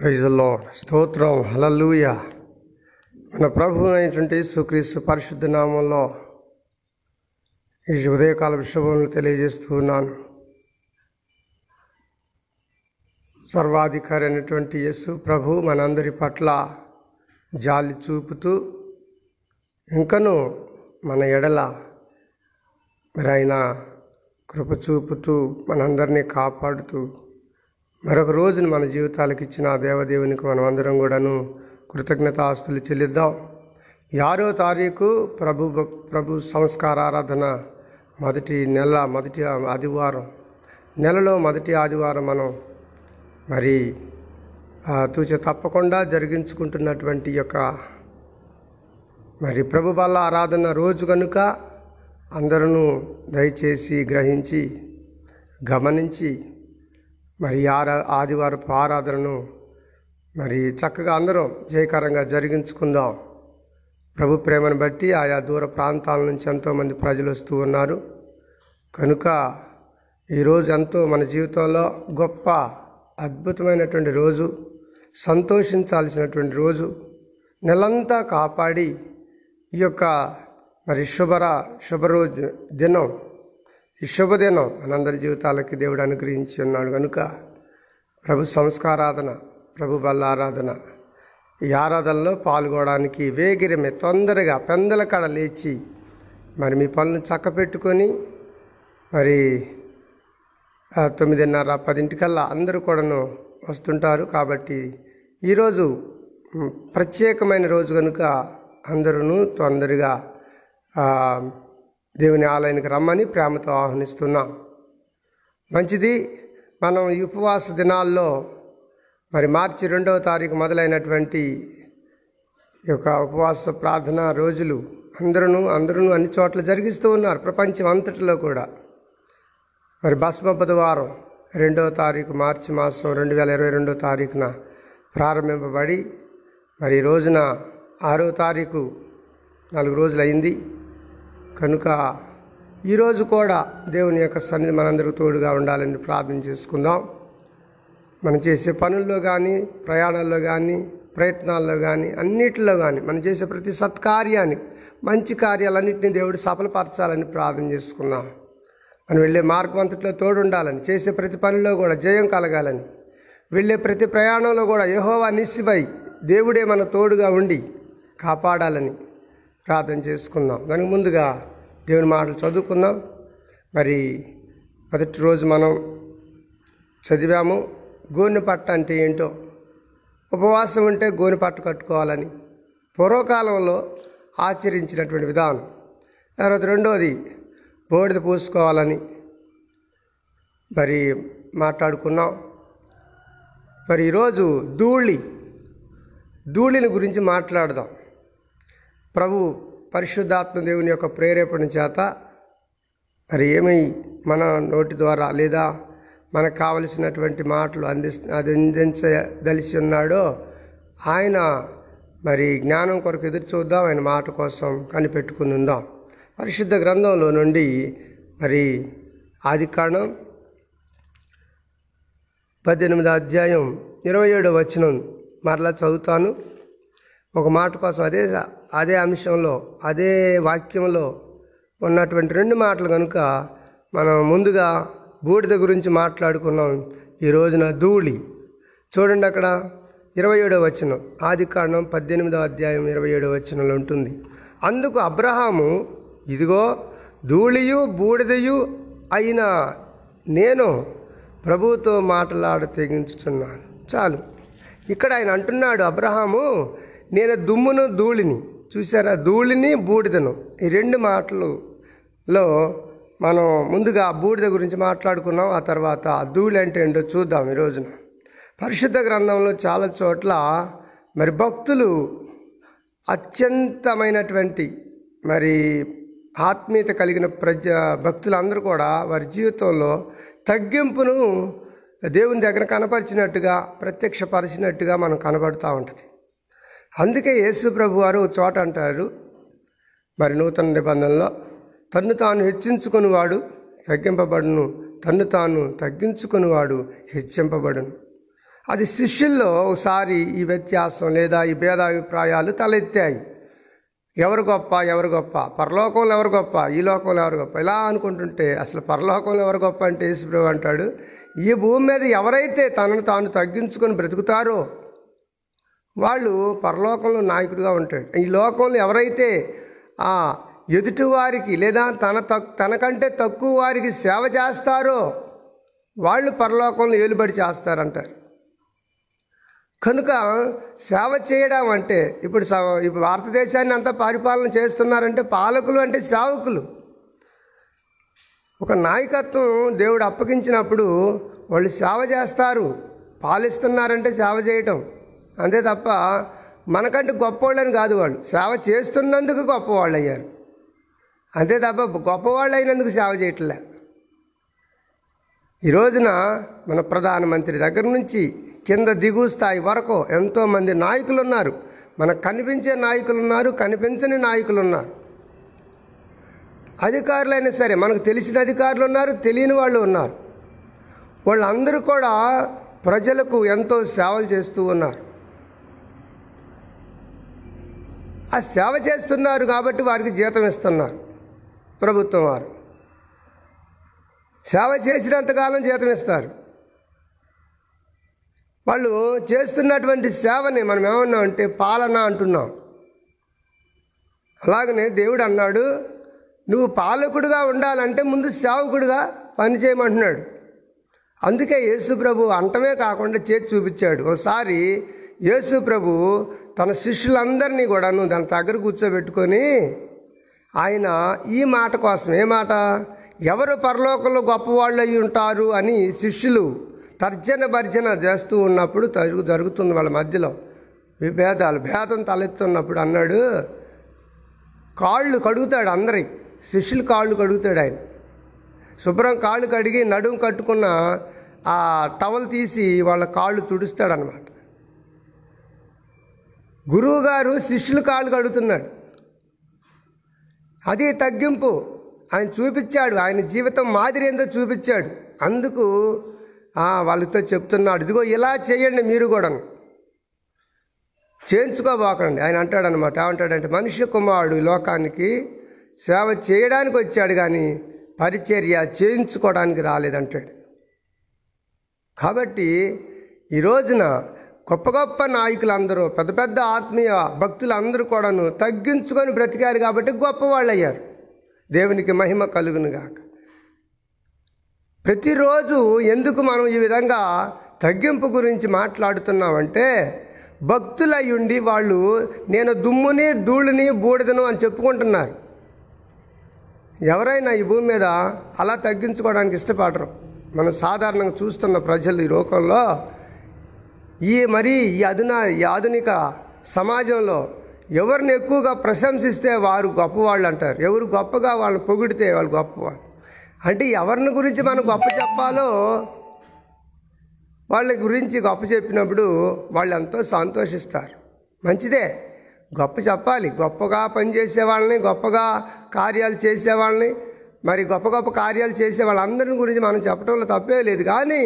ప్రైజల్లో స్తోత్రం. హలలుయ మన ప్రభు అయినటువంటి సుక్రీస్తు పరిశుద్ధ నామంలో ఈ ఉదయకాల శుభములు తెలియజేస్తూ ఉన్నాను. సర్వాధికారి అయినటువంటి యేసు ప్రభు మనందరి పట్ల జాలి చూపుతూ ఇంకను మన ఎడల మరి ఆయన కృప చూపుతూ మనందరినీ కాపాడుతూ మరొక రోజును మన జీవితాలకు ఇచ్చిన ఆ దేవదేవునికి మనం అందరం కూడాను కృతజ్ఞత ఆస్తులు చెల్లిద్దాం. ఈ ఆరో తారీఖు ప్రభు ప్రభు సంస్కార ఆరాధన మొదటి నెల మొదటి ఆదివారం. నెలలో మొదటి ఆదివారం మనం మరి తూచి తూచ తప్పకుండా జరిగించుకుంటున్నటువంటి యొక్క మరి ప్రభు బల్ల ఆరాధన రోజు కనుక అందరూ దయచేసి గ్రహించి గమనించి మరి ఆరా ఆదివారపు ఆరాధనను మరి చక్కగా అందరం జయకరంగా జరిగించుకుందాం. ప్రభు ప్రేమను బట్టి ఆయా దూర ప్రాంతాల నుంచి ఎంతోమంది ప్రజలు వస్తూ ఉన్నారు. కనుక ఈరోజు ఎంతో మన జీవితంలో గొప్ప అద్భుతమైనటువంటి రోజు సంతోషించాల్సినటువంటి రోజు. నెలంతా కాపాడి ఈ యొక్క మరి శుభర శుభరోజు దినం ఈ శుభదినం మనందరి జీవితాలకి దేవుడు అనుగ్రహించి ఉన్నాడు కనుక ప్రభు సంస్కారాధన ప్రభు బల్లారాధన ఈ ఆరాధనలో పాల్గొనడానికి వేగిరమే తొందరగా పెందల కడ లేచి మరి మీ పనులు చక్కపెట్టుకొని మరి తొమ్మిదిన్నర పదింటికల్లా అందరూ కూడాను వస్తుంటారు కాబట్టి ఈరోజు ప్రత్యేకమైన రోజు కనుక అందరూ తొందరగా దేవుని ఆలయానికి రమ్మని ప్రేమతో ఆహ్వానిస్తున్నాం. మంచిది మనం ఈ ఉపవాస దినాల్లో మరి మార్చి రెండవ తారీఖు మొదలైనటువంటి ఈ యొక్క ఉపవాస ప్రార్థన రోజులు అందరూ అందరూ అన్ని చోట్ల జరిగిస్తూ ఉన్నారు ప్రపంచం అంతటిలో కూడా. మరి భస్మ బుధవారం రెండవ తారీఖు మార్చి మాసం రెండు వేల ఇరవై రెండో తారీఖున ప్రారంభింపబడి మరి రోజున ఆరో తారీఖు నాలుగు రోజులు అయింది కనుక ఈరోజు కూడా దేవుని యొక్క సన్నిధి మనందరికీ తోడుగా ఉండాలని ప్రార్థన చేసుకుందాం. మనం చేసే పనుల్లో కానీ ప్రయాణాల్లో కానీ ప్రయత్నాల్లో కానీ అన్నిటిలో కానీ మనం చేసే ప్రతి సత్కార్యాన్ని మంచి కార్యాలన్నింటినీ దేవుడు సఫలపరచాలని ప్రార్థన చేసుకున్నాం మనం వెళ్ళే మార్గం అంతట్లో తోడు ఉండాలని చేసే ప్రతి పనిలో కూడా జయం కలగాలని వెళ్ళే ప్రతి ప్రయాణంలో కూడా యహోవా నిస్సిపై దేవుడే మన తోడుగా ఉండి కాపాడాలని ప్రార్థన చేసుకుందాం. దానికి ముందుగా దేవుని మాటలు చదువుకుందాం. మరి మొదటి రోజు మనం చదివాము గోనె పట్ట అంటే ఏంటో. ఉపవాసం ఉంటే గోనె పట్ట కట్టుకోవాలని పూర్వకాలంలో ఆచరించినటువంటి విధానం. తర్వాత రెండోది బోడిద పూసుకోవాలని మరి మాట్లాడుకున్నాం. మరి ఈరోజు ధూళి ధూళిని గురించి మాట్లాడదాం. ప్రభు పరిశుద్ధాత్మ దేవుని యొక్క ప్రేరేపణ చేత మరి ఏమై మన నోటి ద్వారా లేదా మనకు కావలసినటువంటి మాటలు అంది అందించదలిసి ఉన్నాడో ఆయన మరి జ్ఞానం కొరకు ఎదురు చూద్దాం. ఆయన మాట కోసం కనిపెట్టుకుని ఉందాం. పరిశుద్ధ గ్రంథంలో నుండి మరి ఆది కాండం పద్దెనిమిది అధ్యాయం ఇరవై ఏడో వచనం మరలా చదువుతాను. ఒక మాట కోసం అదే అదే అంశంలో అదే వాక్యంలో ఉన్నటువంటి రెండు మాటలు కనుక మనం ముందుగా బూడిద గురించి మాట్లాడుకున్నాం ఈ రోజున ధూళి. చూడండి అక్కడ ఇరవై ఏడో వచనం. ఆది కారణం పద్దెనిమిదవ అధ్యాయం ఇరవై ఏడో వచనంలో ఉంటుంది. అందుకు అబ్రహాము ఇదిగో ధూళియు బూడిదయు అయిన నేను ప్రభువుతో మాట్లాడ తెగించుచున్నాను చాలు. ఇక్కడ ఆయన అంటున్నాడు అబ్రహాము నేను దుమ్మును ధూళిని. చూసారా ధూళిని బూడిదను. ఈ రెండు మాటలలో మనం ముందుగా బూడిద గురించి మాట్లాడుకున్నాం ఆ తర్వాత ఆ ధూళి అంటే ఏంటో చూద్దాం ఈ రోజున. పరిశుద్ధ గ్రంథంలో చాలా చోట్ల మరి భక్తులు అత్యంతమైనటువంటి మరి ఆత్మీయత కలిగిన ప్రజ భక్తులందరూ కూడా వారి జీవితంలో తగ్గింపును దేవుని దగ్గర కనపరిచినట్టుగా ప్రత్యక్షపరిచినట్టుగా మనం కనబడుతూ ఉంటుంది. అందుకే యేసు ప్రభు వారు ఒక చోట అంటారు మరి నూతన నిబంధనలో తన్ను తాను హెచ్చించుకునివాడు తగ్గింపబడును తన్ను తాను తగ్గించుకునివాడు హెచ్చింపబడును. అది శిష్యుల్లో ఒకసారి ఈ వ్యత్యాసం లేదా ఈ భేదాభిప్రాయాలు తలెత్తాయి. ఎవరు గొప్ప ఎవరు గొప్ప? పరలోకంలో ఎవరు గొప్ప? ఈ లోకంలో ఎవరు గొప్ప? ఇలా అనుకుంటుంటే అసలు పరలోకంలో ఎవరు గొప్ప అంటే యేసుప్రభు అంటాడు ఈ భూమి మీద ఎవరైతే తనను తాను తగ్గించుకొని బ్రతుకుతారో వాళ్ళు పరలోకంలో నాయకుడిగా ఉంటాడు. ఈ లోకంలో ఎవరైతే ఆ ఎదుటి వారికి లేదా తన తక్ తనకంటే తక్కువ వారికి సేవ చేస్తారో వాళ్ళు పరలోకంలో ఏలుబడి చేస్తారంటారు. కనుక సేవ చేయడం అంటే ఇప్పుడు స- ఇప్పుడు భారతదేశాన్ని అంతా పరిపాలన చేస్తున్నారంటే పాలకులు అంటే సేవకులు. ఒక నాయకత్వం దేవుడు అప్పగించినప్పుడు వాళ్ళు సేవ చేస్తారు. పాలిస్తున్నారంటే సేవ చేయటం. అంతే తప్ప మనకంటే గొప్పవాళ్ళని కాదు వాళ్ళు. సేవ చేస్తున్నందుకు గొప్పవాళ్ళు అయ్యారు అంతే తప్ప గొప్పవాళ్ళు అయినందుకు సేవ చేయట్లే. ఈ రోజున మన ప్రధానమంత్రి దగ్గర నుంచి కింద దిగు స్థాయి వరకు ఎంతోమంది నాయకులు ఉన్నారు మనకు కనిపించే నాయకులు ఉన్నారు కనిపించని నాయకులు ఉన్నారు అధికారులైనా సరే మనకు తెలిసిన అధికారులు ఉన్నారు తెలియని వాళ్ళు ఉన్నారు. వాళ్ళందరూ కూడా ప్రజలకు ఎంతో సేవలు చేస్తూ ఉన్నారు. ఆ సేవ చేస్తున్నారు కాబట్టి వారికి జీతం ఇస్తున్నారు ప్రభుత్వం వారు. సేవ చేసినంతకాలం జీతం ఇస్తారు. వాళ్ళు చేస్తున్నటువంటి సేవని మనం ఏమన్నా అంటే పాలన అంటున్నాం. అలాగనే దేవుడు అన్నాడు నువ్వు పాలకుడుగా ఉండాలంటే ముందు సేవకుడుగా పని చేయమంటున్నాడు. అందుకే యేసు ప్రభు అంటమే కాకుండా చేతి చూపించాడు. ఒకసారి యేసు ప్రభు తన శిష్యులందరినీ కూడా నువ్వు దాని దగ్గర కూర్చోబెట్టుకొని ఆయన ఈ మాట కోసం ఏ మాట? ఎవరు పరలోకంలో గొప్పవాళ్ళు అయి ఉంటారు? అని శిష్యులు తర్జన భర్జన చేస్తూ ఉన్నప్పుడు జరుగు జరుగుతుంది వాళ్ళ మధ్యలో. విభేదాలు భేదం తలెత్తున్నప్పుడు అన్నాడు కాళ్ళు కడుగుతాడు అందరి శిష్యులు కాళ్ళు కడుగుతాడు ఆయన. శుభ్రం కాళ్ళు కడిగి నడుం కట్టుకున్న ఆ టవల్ తీసి వాళ్ళ కాళ్ళు తుడుస్తాడనమాట గురువుగారు శిష్యులు కాళ్ళు కడుగుతున్నాడు. అది తగ్గింపు ఆయన చూపించాడు. ఆయన జీవితం మాదిరి ఏందో చూపించాడు. అందుకు వాళ్ళతో చెప్తున్నాడు. ఇదిగో ఇలా చేయండి మీరు కూడా చేయించుకోబోకండి. ఆయన అంటాడనమాట. ఏమంటాడంటే మనిషి కుమారుడు లోకానికి సేవ చేయడానికి వచ్చాడు కానీ పరిచర్య చేయించుకోవడానికి రాలేదంటాడు. కాబట్టి ఈ రోజున గొప్ప గొప్ప నాయకులందరూ పెద్ద పెద్ద ఆత్మీయ భక్తులందరూ కూడాను తగ్గించుకొని బ్రతికారు కాబట్టి గొప్పవాళ్ళు అయ్యారు దేవునికి మహిమ కలుగునుగాక ప్రతిరోజు ఎందుకు మనం ఈ విధంగా తగ్గింపు గురించి మాట్లాడుతున్నామంటే భక్తులయ్యుండి వాళ్ళు నేను దుమ్ముని ధూళిని బూడిదను అని చెప్పుకుంటున్నారు. ఎవరైనా ఈ భూమి మీద అలా తగ్గించుకోవడానికి ఇష్టపడరు. మనం సాధారణంగా చూస్తున్న ప్రజలు ఈ లోకంలో ఈ మరి ఈ అధునా ఈ ఆధునిక సమాజంలో ఎవరిని ఎక్కువగా ప్రశంసిస్తే వారు గొప్పవాళ్ళు అంటారు. ఎవరు గొప్పగా వాళ్ళని పొగిడితే వాళ్ళు గొప్పవాళ్ళు. అంటే ఎవరిని గురించి మనం గొప్ప చెప్పాలో వాళ్ళ గురించి గొప్ప చెప్పినప్పుడు వాళ్ళు ఎంతో సంతోషిస్తారు. మంచిదే. గొప్ప చెప్పాలి. గొప్పగా పనిచేసే వాళ్ళని గొప్పగా కార్యాలు చేసే వాళ్ళని మరి గొప్ప గొప్ప కార్యాలు చేసే వాళ్ళందరి గురించి మనం చెప్పడంలో తప్పే లేదు. కానీ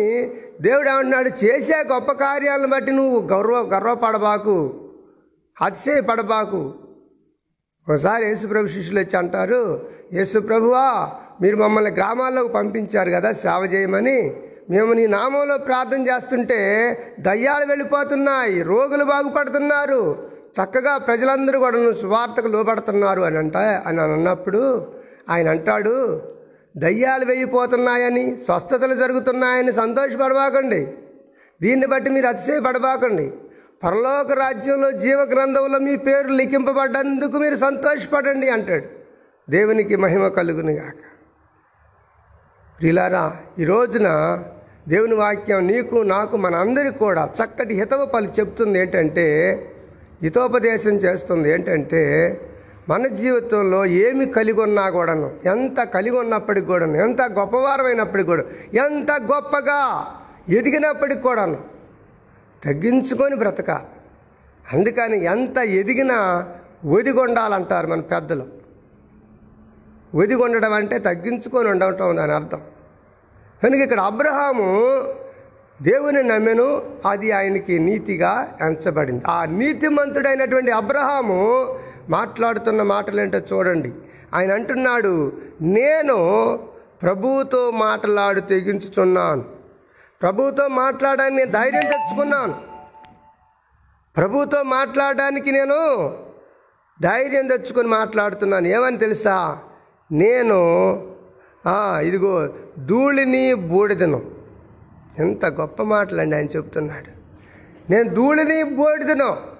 దేవుడు ఏమంటున్నాడు? చేసే గొప్ప కార్యాలను బట్టి నువ్వు గర్వ గర్వపడబాకు. అతిశయపడబాకు ఒకసారి యేసుప్రభు శిష్యులు వచ్చి అంటారు యేసుప్రభువా మీరు మమ్మల్ని గ్రామాల్లోకి పంపించారు కదా సేవ చేయమని. మేము నీ నామంలో ప్రార్థన చేస్తుంటే దయ్యాలు వెళ్ళిపోతున్నాయి రోగులు బాగుపడుతున్నారు. చక్కగా ప్రజలందరూ కూడా సువార్తకు లోపడుతున్నారు అని అంట అని అన్నప్పుడు ఆయన అంటాడు దయ్యాలు వెయ్యిపోతున్నాయని స్వస్థతలు జరుగుతున్నాయని సంతోషపడబాకండి. దీన్ని బట్టి మీరు అతిశయపడబాకండి. పరలోక రాజ్యంలో జీవ గ్రంథంలో మీ పేరు లిఖింపబడ్డందుకు మీరు సంతోషపడండి అంటాడు. దేవునికి మహిమ కలుగునిగాక ప్రిలారా ఈ రోజున దేవుని వాక్యం నీకు నాకు మన కూడా చక్కటి హితవ పలు చెప్తుంది ఏంటంటే హితోపదేశం చేస్తుంది ఏంటంటే మన జీవితంలో ఏమి కలిగి ఉన్నా కూడాను ఎంత కలిగి ఉన్నప్పటికి కూడాను ఎంత గొప్పవారమైనప్పటికి కూడా ఎంత గొప్పగా ఎదిగినప్పటికి కూడాను తగ్గించుకొని బ్రతక. అందుకని ఎంత ఎదిగినా ఒదిగొండాలంటారు మన పెద్దలు. ఒదిగొండడం అంటే తగ్గించుకొని ఉండటం దాని అర్థం. కనుక ఇక్కడ అబ్రహాము దేవుని నమ్మెను అది ఆయనకి నీతిగా ఎంచబడింది. ఆ నీతిమంతుడైనటువంటి అబ్రహాము మాట్లాడుతున్న మాటలేంటో చూడండి. ఆయన అంటున్నాడు నేను ప్రభువుతో మాట్లాడు తెగించుచున్నాను. ప్రభువుతో మాట్లాడడానికి నేను ధైర్యం తెచ్చుకున్నాను. ప్రభువుతో మాట్లాడడానికి నేను ధైర్యం తెచ్చుకొని మాట్లాడుతున్నాను. ఏమని తెలుసా? నేను ఇదిగో ధూళిని బూడిదను. ఎంత గొప్ప మాటలండి ఆయన చెప్తున్నాడు. నేను ధూళిని బోడిదను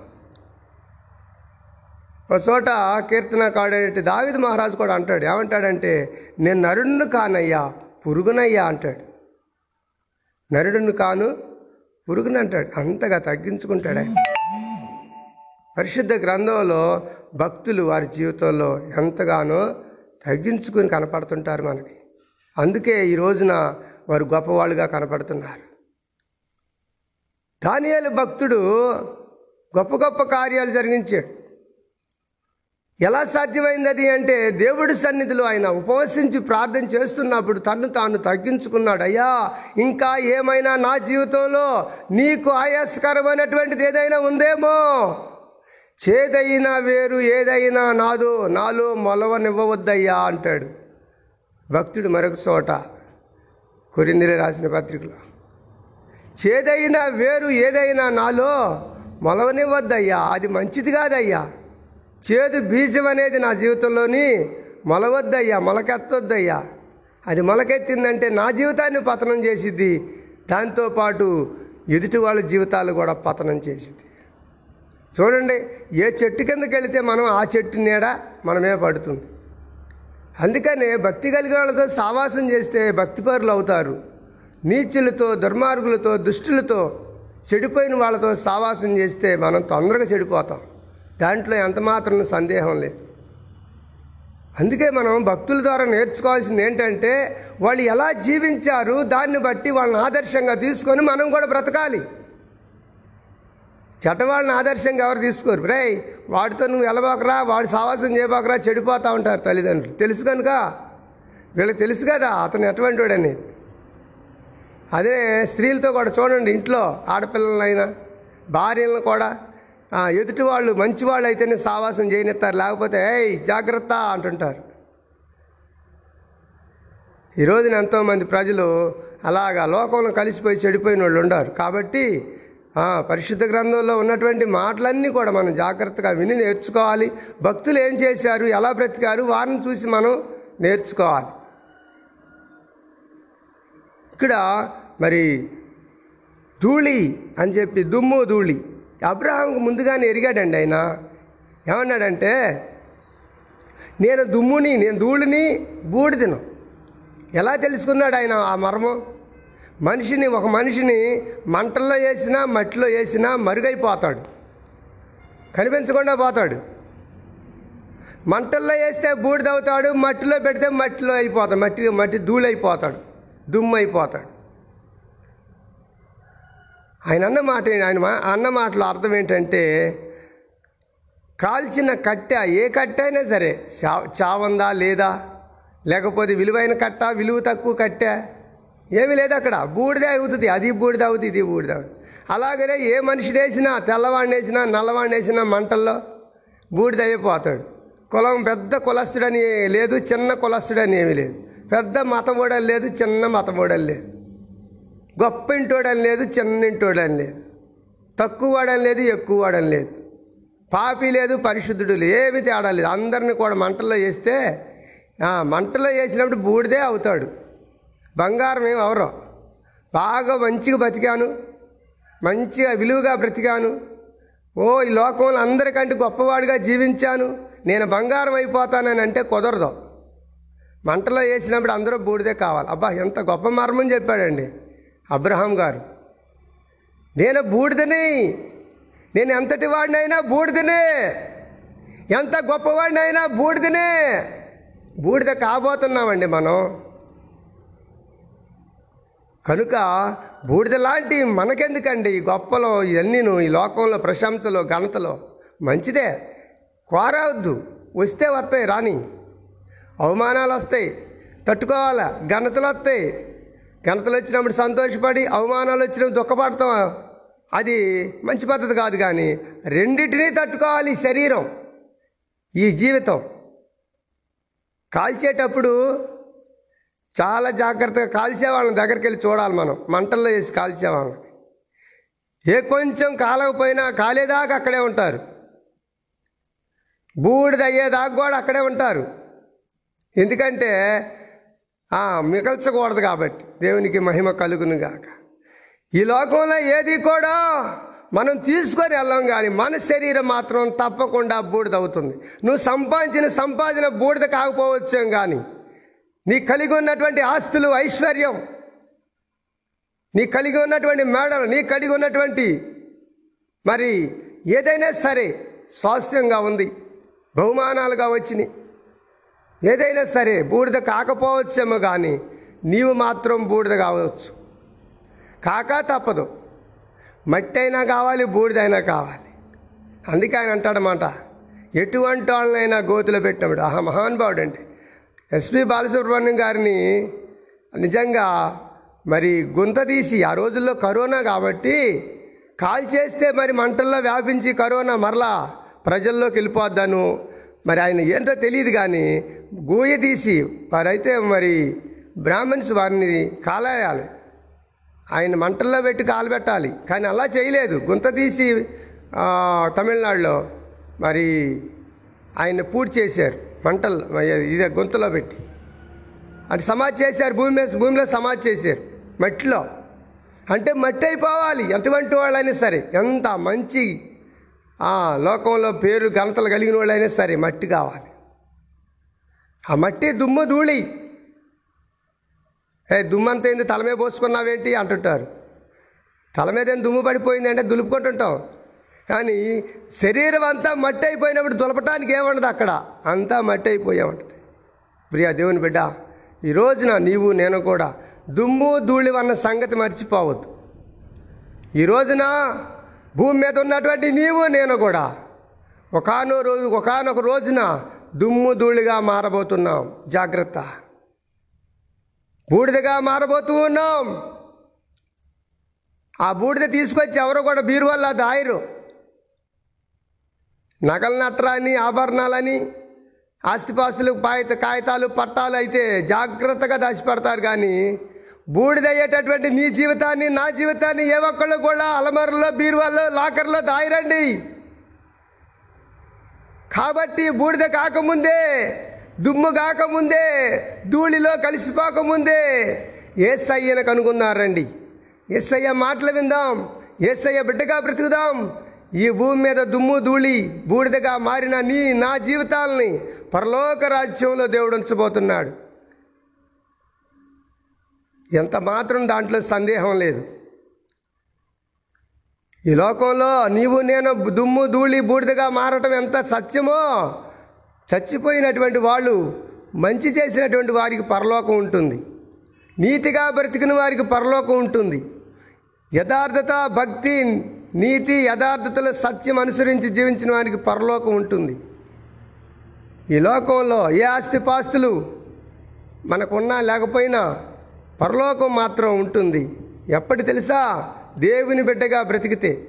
ఒక చోట కీర్తనకాడేటి దావిద మహారాజు కూడా అంటాడు ఏమంటాడంటే నేను నరుడును కానయ్యా పురుగునయ్యా అంటాడు. నరుడును కాను పురుగుని అంటాడు. అంతగా తగ్గించుకుంటాడు ఆయన. పరిశుద్ధ గ్రంథంలో భక్తులు వారి జీవితంలో ఎంతగానో తగ్గించుకుని కనపడుతుంటారు మనకి. అందుకే ఈ రోజున వారు గొప్పవాళ్ళుగా కనపడుతున్నారు. దానియాలు భక్తుడు గొప్ప గొప్ప కార్యాలు జరిగించాడు. ఎలా సాధ్యమైంది అది అంటే దేవుడి సన్నిధిలో ఆయన ఉపవసించి ప్రార్థన చేస్తున్నప్పుడు తను తాను తగ్గించుకున్నాడు. అయ్యా ఇంకా ఏమైనా నా జీవితంలో నీకు ఆయాస్కరమైనటువంటిది ఏదైనా ఉందేమో? చేదైనా వేరు ఏదైనా నాదో నాలో మొలవనివ్వవద్దయ్యా అంటాడు. భక్తుడు మరొక చోట కొరిందిలే రాసిన పత్రికలో. చేదైనా వేరు ఏదైనా నాలో మొలవనివ్వద్దయ్యా అది మంచిది కాదయ్యా. చేదు బీజం అనేది నా జీవితంలోని మొలవద్దయ్యా మొలకెత్తొద్దయ్యా. అది మొలకెత్తిందంటే నా జీవితాన్ని పతనం చేసిద్ది. దాంతోపాటు ఎదుటి వాళ్ళ జీవితాలు కూడా పతనం చేసింది చూడండి ఏ చెట్టు కిందకి వెళితే మనం ఆ చెట్టు నీడ మనమే పడుతుంది. అందుకనే భక్తి కలిగిన వాళ్ళతో సావాసం చేస్తే భక్తిపరులు అవుతారు. నీచులతో దుర్మార్గులతో దుష్టులతో చెడిపోయిన వాళ్ళతో సావాసం చేస్తే మనం తొందరగా చెడిపోతాం. దాంట్లో ఎంతమాత్రం సందేహం లేదు. అందుకే మనం భక్తుల ద్వారా నేర్చుకోవాల్సింది ఏంటంటే వాళ్ళు ఎలా జీవించారు దాన్ని బట్టి వాళ్ళని ఆదర్శంగా తీసుకొని మనం కూడా బ్రతకాలి. చెడ్డవాళ్ళని ఆదర్శంగా ఎవరు తీసుకోరు. రే వాడితో నువ్వు వెళ్ళబోకరా వాడు సావాసం చేయబోకరా చెడిపోతూ ఉంటారు తల్లిదండ్రులు. తెలుసు కనుక? వీళ్ళకి తెలుసు కదా అతను ఎటువంటి వాడని అదే స్త్రీలతో కూడా చూడండి ఇంట్లో ఆడపిల్లలైనా భార్యలను కూడా. ఎదుటి వాళ్ళు మంచి వాళ్ళు అయితేనే సావాసం చేయనిస్తారు లేకపోతే ఏయ్ జాగ్రత్త అంటుంటారు. ఈ రోజున ఎంతోమంది ప్రజలు అలాగా లోకంలో కలిసిపోయి చెడిపోయిన వాళ్ళు ఉన్నారు కాబట్టి పరిశుద్ధ గ్రంథంలో ఉన్నటువంటి మాటలన్నీ కూడా మనం జాగ్రత్తగా విని నేర్చుకోవాలి. భక్తులు ఏం చేశారు? ఎలా బ్రతికారు? వారిని చూసి మనం నేర్చుకోవాలి. ఇక్కడ మరి ధూళి అని చెప్పి దుమ్ము ధూళి. అబ్రహాంకు ముందుగానే ఎరిగాడండి ఆయన. ఏమన్నాడంటే నేను దుమ్ముని నేను ధూళిని బూడిదను. ఎలా తెలుసుకున్నాడు ఆయన ఆ మర్మం? మనిషిని ఒక మనిషిని మంటల్లో వేసినా మట్టిలో వేసినా మరుగైపోతాడు. కనిపించకుండా పోతాడు. మంటల్లో వేస్తే బూడిదవుతాడు మట్టిలో పెడితే మట్టిలో అయిపోతాడు. మట్టి మట్టి ధూళైపోతాడు దుమ్ము అయిపోతాడు ఆయన అన్న మాట ఆయన మా- అన్న మాటలో అర్థం ఏంటంటే కాల్చిన కట్టె ఏ కట్టె అయినా సరే చావందా లేదా? లేకపోతే విలువైన కట్ట విలువ తక్కువ కట్టె? ఏమీ లేదు అక్కడ. బూడిదే అవుతుంది. అది బూడిద అవుతుంది ఇది బూడిద అవుతుంది. అలాగనే ఏ మనిషిని వేసినా తెల్లవాడిని వేసినా నల్లవాడిని వేసినా మంటల్లో బూడిద అయిపోతాడు. కులం పెద్ద కులస్తుడని లేదు చిన్న కులస్తుడని ఏమీ లేదు. పెద్ద మతమోడని లేదు చిన్న మతమోడని లేదు. గొప్ప ఇంటోడని లేదు చిన్న ఇంటోడని లేదు. తక్కువ వాడని లేదు ఎక్కువ వాడని లేదు. పాపి లేదు పరిశుద్ధుడు లేదు. ఏమి తేడా లేదు. అందరిని కూడా మంటల్లో వేస్తే మంటలో మంటల్లో వేసినప్పుడు బూడిదే అవుతాడు. బంగారం ఏం అవరు. బాగా మంచిగా బతికాను మంచిగా విలువగా బ్రతికాను. ఓ ఈ లోకంలో అందరికంటే గొప్పవాడిగా జీవించాను. నేను బంగారం అయిపోతానని అంటే కుదరదు. మంటలో వేసినప్పుడు అందరూ బూడిదే కావాలి. అబ్బా ఎంత గొప్ప మర్మం చెప్పాడండి అబ్రహాం గారు. నేను బూడిదని. నేను ఎంతటి వాడినైనా బూడిదనే. ఎంత గొప్పవాడినైనా బూడిదనే. బూడిద కాబోతున్నామండి మనం. కనుక బూడిద లాంటి మనకెందుకండి ఈ గొప్పలో ఇవన్నీను ఈ లోకంలో ప్రశంసలో ఘనతలో? మంచిదే. కోరవద్దు వస్తే వస్తాయి రాని. అవమానాలు వస్తాయి. తట్టుకోవాలా? ఘనతలు వస్తాయి. ఘనతలు వచ్చినప్పుడు సంతోషపడి అవమానాలు వచ్చినప్పుడు దుఃఖపడతాం. అది మంచి పద్ధతి కాదు కానీ రెండింటినీ తట్టుకోవాలి శరీరం ఈ జీవితం. కాల్చేటప్పుడు చాలా జాగ్రత్తగా కాల్చేవాళ్ళని దగ్గరికి వెళ్ళి చూడాలి మనం. మంటల్లో వేసి కాల్చేవాళ్ళని. ఏ కొంచెం కాలకపోయినా కాలేదాకా అక్కడే ఉంటారు. బూడిద అయ్యేదాకా కూడా అక్కడే ఉంటారు. ఎందుకంటే మిగల్చకూడదు కాబట్టి దేవునికి మహిమ కలుగును గాక ఈ లోకంలో ఏది కూడా మనం తీసుకొని వెళ్ళాం కానీ మన శరీరం మాత్రం తప్పకుండా బూడిద అవుతుంది నువ్వు సంపాదించిన సంపాదన బూడిద కాకపోవచ్చేం కానీ నీ కలిగి ఉన్నటువంటి ఆస్తులు ఐశ్వర్యం. నీ కలిగి ఉన్నటువంటి మేడలు నీ కలిగి ఉన్నటువంటి మరి ఏదైనా సరే స్వాస్థ్యంగా ఉంది బహుమానాలుగా వచ్చినాయి. ఏదైనా సరే బూడిద కాకపోవచ్చేమో కానీ నీవు మాత్రం బూడిద కావచ్చు. కాక తప్పదు. మట్టి అయినా కావాలి బూడిదైనా కావాలి. అందుకే ఆయన అంటాడనమాట ఎటువంటి వాళ్ళనైనా గోతులో పెట్టినప్పుడు ఆహా మహానుభావుడు అండి ఎస్పి బాలసుబ్రహ్మణ్యం గారిని నిజంగా మరి గుంత తీసి ఆ రోజుల్లో కరోనా కాబట్టి కాల్ చేస్తే మరి మంటల్లో వ్యాపించి కరోనా మరలా ప్రజల్లోకి వెళ్ళిపోద్దాను. మరి ఆయన ఏంటో తెలియదు కానీ గూయ తీసి వారైతే మరి బ్రాహ్మణ్స్ వారిని కాలేయాలి. ఆయన మంటల్లో పెట్టి కాలబెట్టాలి కానీ అలా చేయలేదు. గుంత తీసి తమిళనాడులో మరి ఆయన పూర్తి చేశారు. మంటల్లో ఇదే గుంతలో పెట్టి. అంటే సమాధి చేశారు భూమి మీద భూమిలో సమాధి చేశారు. మట్టిలో అంటే మట్టి అయిపోవాలి ఎటువంటి వాళ్ళైనా సరే. ఎంత మంచి ఆ లోకంలో పేరు ఘనతలు కలిగిన వాళ్ళైనా సరే మట్టి కావాలి. ఆ మట్టి దుమ్ము ధూళి. ఏ దుమ్మంత ఏంది? తలమే పోసుకున్నావేంటి? అంటుంటారు. తల మీద ఏం దుమ్ము పడిపోయింది అంటే దులుపుకుంటుంటాం. కానీ శరీరం అంతా మట్టి అయిపోయినప్పుడు దులపటానికి ఏముండదు అక్కడ? అంతా మట్టి అయిపోయే ఉంటుంది. ప్రియా దేవుని బిడ్డ ఈ రోజున నీవు నేను కూడా దుమ్ము ధూళి అన్న సంగతి మర్చిపోవద్దు. ఈ రోజున భూమి మీద ఉన్నటువంటి నీవు నేను కూడా ఒకనో రోజు ఒకనొక రోజున దుమ్ము ధూళిగా మారబోతున్నాం. జాగ్రత్త. బూడిదగా మారబోతూ ఉన్నాం. ఆ బూడిద తీసుకొచ్చి ఎవరు కూడా బీరువల్ల దాయరు. నగల నట్రాని ఆభరణాలని ఆస్తిపాస్తులు పాయిత కాగితాలు పట్టాలు అయితే జాగ్రత్తగా దాచిపెడతారు కానీ బూడిదయ్యేటటువంటి నీ జీవితాన్ని నా జీవితాన్ని ఏ ఒక్కళ్ళు కూడా అలమరలో బీరువాల్లో లాకర్లో దాయిరండి. కాబట్టి బూడిద కాకముందే దుమ్ము కాకముందే ధూళిలో కలిసిపోకముందే ఏసయ్యను కనుగొన్నారండి. ఎస్ఐ మాటలు విందాం. ఏసయ్య బిడ్డగా బ్రతుకుదాం. ఈ భూమి మీద దుమ్ము ధూళి బూడిదగా మారిన నీ నా జీవితాలని పరలోక రాజ్యంలో దేవుడు ఉంచబోతున్నాడు. ఎంత మాత్రం దాంట్లో సందేహం లేదు. ఈ లోకంలో నీవు నేను దుమ్ము ధూళి బూడిదగా మారటం ఎంత సత్యమో చచ్చిపోయినటువంటి వాళ్ళు మంచి చేసినటువంటి వారికి పరలోకం ఉంటుంది. నీతిగా బ్రతికిన వారికి పరలోకం ఉంటుంది. యథార్థత భక్తి నీతి యథార్థతల సత్యం అనుసరించి జీవించిన వారికి పరలోకం ఉంటుంది. ఈ లోకంలో ఏ ఆస్తిపాస్తులు మనకున్నా లేకపోయినా పరలోకం మాత్రం ఉంటుంది. ఎప్పటి తెలుసా? దేవుని బిడ్డగా బ్రతికితే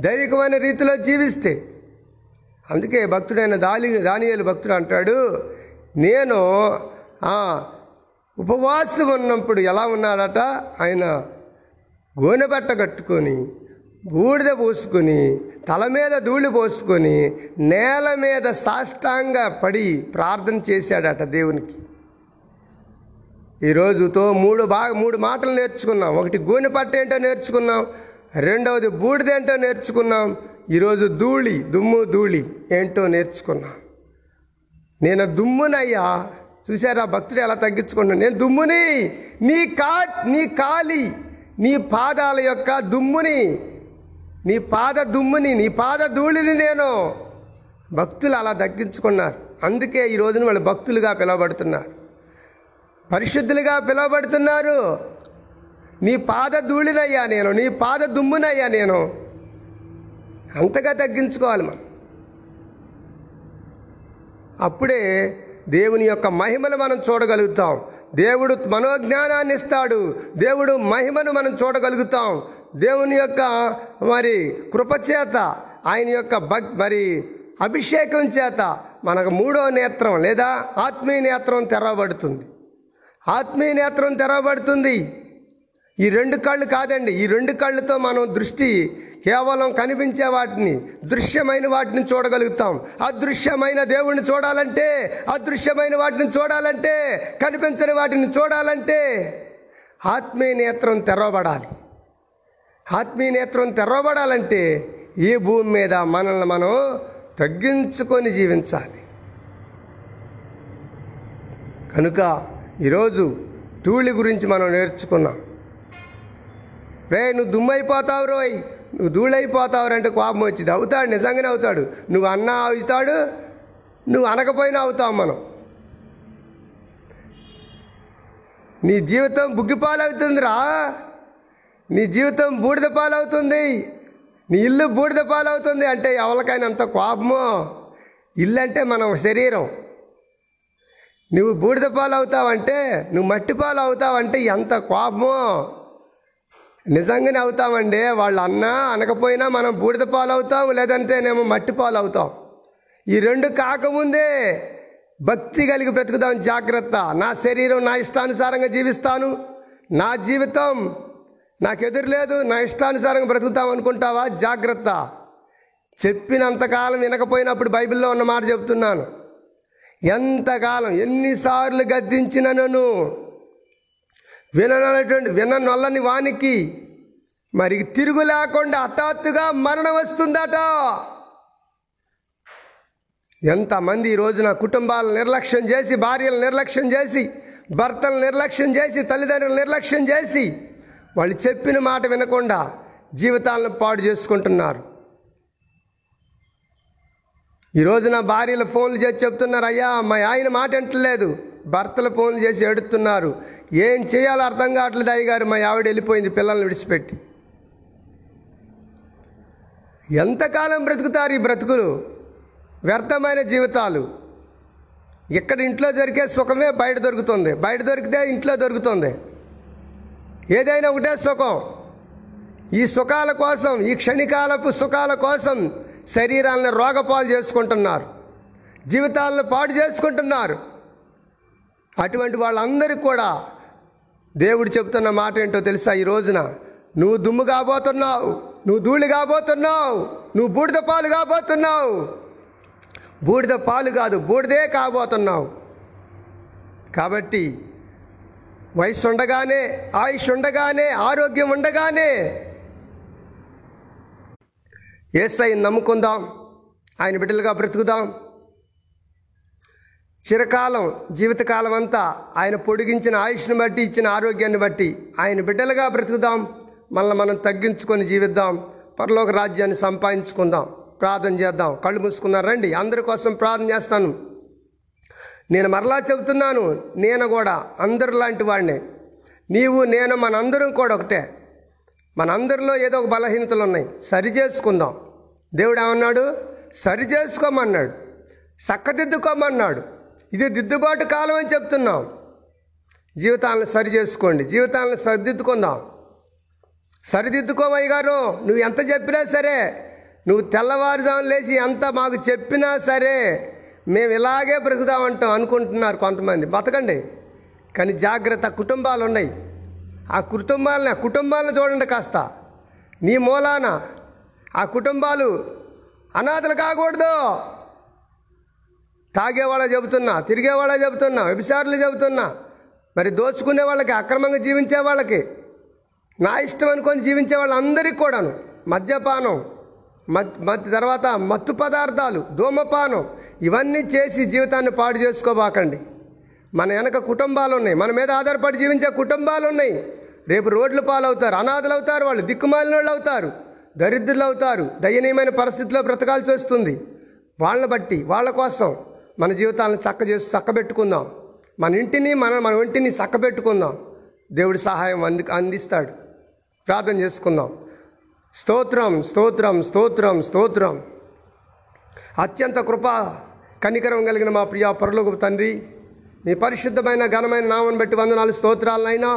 దైవికమైన రీతిలో జీవిస్తే. అందుకే భక్తుడైన దాలి దానియేలు భక్తుడు అంటాడు నేను ఉపవాసం ఉన్నప్పుడు ఎలా ఉన్నాడట? ఆయన గోనెబట్ట కట్టుకొని బూడిద పోసుకొని తల మీద ధూళి పోసుకొని నేల మీద సాష్టాంగ పడి ప్రార్థన చేశాడట దేవునికి. ఈరోజుతో మూడు బాగా మూడు మాటలు నేర్చుకున్నాం. ఒకటి గోనె పట్ట ఏంటో నేర్చుకున్నాం. రెండవది బూడిదేంటో నేర్చుకున్నాం. ఈరోజు ధూళి దుమ్ము ధూళి ఏంటో నేర్చుకున్నాం. నేను దుమ్మునయ్యా చూసారా భక్తుడు ఎలా తగ్గించుకున్నాను నేను దుమ్ముని నీ కా నీ కాలి నీ పాదాల యొక్క దుమ్ముని నీ పాద దుమ్ముని నీ పాద ధూళిని నేను భక్తులు అలా దగ్గించుకున్నారు అందుకే ఈ రోజున వాళ్ళు భక్తులుగా పిలువబడుతున్నారు. పరిశుద్ధులుగా పిలువబడుతున్నారు. నీ పాద ధూళినయ్యా నేను నీ పాద దుమ్మునయ్యా నేను. అంతగా తగ్గించుకోవాలి మనం. అప్పుడే దేవుని యొక్క మహిమలు మనం చూడగలుగుతాం. దేవుడు మనోజ్ఞానాన్ని ఇస్తాడు. దేవుడు మహిమను మనం చూడగలుగుతాం. దేవుని యొక్క మరి కృపచేత ఆయన యొక్క భక్ మరి అభిషేకం చేత మనకు మూడో నేత్రం లేదా ఆత్మీయ నేత్రం తెరవబడుతుంది. ఆత్మీయ నేత్రం తెరవబడుతుంది. ఈ రెండు కళ్ళు కాదండి ఈ రెండు కళ్ళతో మనం దృష్టి కేవలం కనిపించే వాటిని దృశ్యమైన వాటిని చూడగలుగుతాం. అదృశ్యమైన దేవుణ్ణి చూడాలంటే అదృశ్యమైన వాటిని చూడాలంటే కనిపించని వాటిని చూడాలంటే ఆత్మీయ నేత్రం తెరవబడాలి. ఆత్మీయ నేత్రం తెరవబడాలంటే ఈ భూమి మీద మనల్ని మనం తగ్గించుకొని జీవించాలి. కనుక ఈరోజు ధూళి గురించి మనం నేర్చుకున్నాం. రే నువ్వు దుమ్మైపోతావు రోయ్. నువ్వు ధూళైపోతావు అంటే కోపం వచ్చింది. అవుతాడు నిజంగానే అవుతాడు. నువ్వు అన్నా అవుతాడు నువ్వు అనకపోయినా అవుతావు మనం. నీ జీవితం బుగ్గిపాలవుతుందిరా. నీ జీవితం బూడిద పాలవుతుంది. నీ ఇల్లు బూడిద పాలవుతుంది అంటే ఎవరికైనా అంత కోపమో? ఇల్లు అంటే మన శరీరం. నువ్వు బూడిద పాలు అవుతావంటే నువ్వు మట్టి పాలు అవుతావంటే ఎంత కోపమో? నిజంగానే అవుతామండి. వాళ్ళు అన్నా అనకపోయినా మనం బూడిద పాలవుతాం లేదంటే లేదంటేనేమో మట్టి పాలు అవుతాం ఈ రెండు కాకముందే భక్తి కలిగి బ్రతుకుదాం జాగ్రత్త. నా శరీరం నా ఇష్టానుసారంగా జీవిస్తాను. నా జీవితం నాకు ఎదురు లేదు నా ఇష్టానుసారంగా బ్రతుకుతాం అనుకుంటావా? జాగ్రత్త. చెప్పినంతకాలం వినకపోయినప్పుడు బైబిల్లో ఉన్న మాట చెప్తున్నాను. ఎంతకాలం ఎన్నిసార్లు గద్దించిన నన్ను? విననటువంటి విననొల్లని వానికి? మరి తిరుగు లేకుండా హఠాత్తుగా మరణం వస్తుందట. ఎంతమంది ఈరోజు రోజున కుటుంబాలను నిర్లక్ష్యం చేసి భార్యలు నిర్లక్ష్యం చేసి భర్తలు నిర్లక్ష్యం చేసి తల్లిదండ్రులు నిర్లక్ష్యం చేసి వాళ్ళు చెప్పిన మాట వినకుండా జీవితాలను పాడు చేసుకుంటున్నారు. ఈ నా భార్యలు ఫోన్లు చేసి చెప్తున్నారు అయ్యా మా ఆయన మాట వింటలేదు భర్తలు ఫోన్లు చేసి ఎడుతున్నారు ఏం చేయాలో అర్థం కావట్లేదు అయ్యగారు మా ఆవిడ వెళ్ళిపోయింది పిల్లల్ని విడిచిపెట్టి. ఎంతకాలం బ్రతుకుతారు ఈ బ్రతుకులు? వ్యర్థమైన జీవితాలు. ఇక్కడ ఇంట్లో దొరికే సుఖమే బయట దొరుకుతుంది. బయట దొరికితే ఇంట్లో దొరుకుతుంది. ఏదైనా ఒకటే సుఖం. ఈ సుఖాల కోసం ఈ క్షణికాలపు సుఖాల కోసం శరీరాలను రోగపాలు చేసుకుంటున్నారు. జీవితాలను పాడు చేసుకుంటున్నారు. అటువంటి వాళ్ళందరికీ కూడా దేవుడు చెప్తున్న మాట ఏంటో తెలుసా? ఈ రోజున నువ్వు దుమ్ము కాబోతున్నావు నువ్వు ధూళి కాబోతున్నావు నువ్వు బూడిద పాలు కాబోతున్నావు. బూడిద పాలు కాదు బూడిదే కాబోతున్నావు. కాబట్టి వయసు ఉండగానే ఆయుష్ ఉండగానే ఆరోగ్యం ఉండగానే. ఏసైని నమ్ముకుందాం ఆయన బిడ్డలుగా బ్రతుకుదాం. చిరకాలం జీవితకాలం అంతా ఆయన పొడిగించిన ఆయుష్ని బట్టి ఇచ్చిన ఆరోగ్యాన్ని బట్టి ఆయన బిడ్డలుగా బ్రతుకుదాం. మళ్ళీ మనం తగ్గించుకొని జీవిద్దాం. పరలోక రాజ్యాన్ని సంపాదించుకుందాం. ప్రార్థన చేద్దాం. కళ్ళు మూసుకున్నారు. రండి. అందరి కోసం ప్రార్థన చేస్తాను. నేను మరలా చెబుతున్నాను నేను కూడా అందరు లాంటి వాడిని. నీవు నేను మనందరం కూడా ఒకటే. మనందరిలో ఏదో ఒక బలహీనతలు ఉన్నాయి. సరి చేసుకుందాం. దేవుడు ఏమన్నాడు? సరి చేసుకోమన్నాడు. చక్కదిద్దుకోమన్నాడు. ఇది దిద్దుబాటు కాలం అని చెప్తున్నాం. జీవితాలను సరి చేసుకోండి. జీవితాలను సరిదిద్దుకుందాం. సరిదిద్దుకోమయ్య గారు నువ్వు ఎంత చెప్పినా సరే నువ్వు తెల్లవారుజామున లేచి ఎంత మాకు చెప్పినా సరే మేము ఇలాగే బ్రతుకుదామంటాం అనుకుంటున్నారు కొంతమంది. బతకండి. కానీ జాగ్రత్త కుటుంబాలు ఉన్నాయి ఆ కుటుంబాలని ఆ కుటుంబాలను చూడండి కాస్త. నీ మూలాన ఆ కుటుంబాలు అనాథలు కాకూడదు. తాగేవాళ్ళ చెబుతున్నా తిరిగేవాళ్ళ చెబుతున్నా వ్యభిచారులు చెబుతున్నా. మరి దోచుకునే వాళ్ళకి అక్రమంగా జీవించే వాళ్ళకి నా ఇష్టం అనుకొని జీవించే వాళ్ళందరికీ కూడాను మద్యపానం మత్ తర్వాత మత్తు పదార్థాలు ధూమపానం ఇవన్నీ చేసి జీవితాన్ని పాడు చేసుకోబాకండి. మన వెనక కుటుంబాలు ఉన్నాయి మన మీద ఆధారపడి జీవించే కుటుంబాలు ఉన్నాయి రేపు రోడ్లు పాలవుతారు అనాథలు అవుతారు వాళ్ళు దిక్కుమాలిన వాళ్ళు అవుతారు దరిద్రులు అవుతారు దయనీయమైన పరిస్థితిలో బ్రతకాల్సి వస్తుంది. వాళ్ళని బట్టి వాళ్ళ కోసం మన జీవితాలను చక్క చేసి చక్కబెట్టుకుందాం మన ఇంటిని మన మన ఒంటిని చక్కబెట్టుకుందాం దేవుడి సహాయం అంది అందిస్తాడు. ప్రార్థన చేసుకుందాం. స్తోత్రం స్తోత్రం స్తోత్రం స్తోత్రం. అత్యంత కృప కనికరం కలిగిన మా ప్రియ పరలోక తండ్రి మీ పరిశుద్ధమైన ఘనమైన నామను బట్టి వందనాలు స్తోత్రాలనైనా.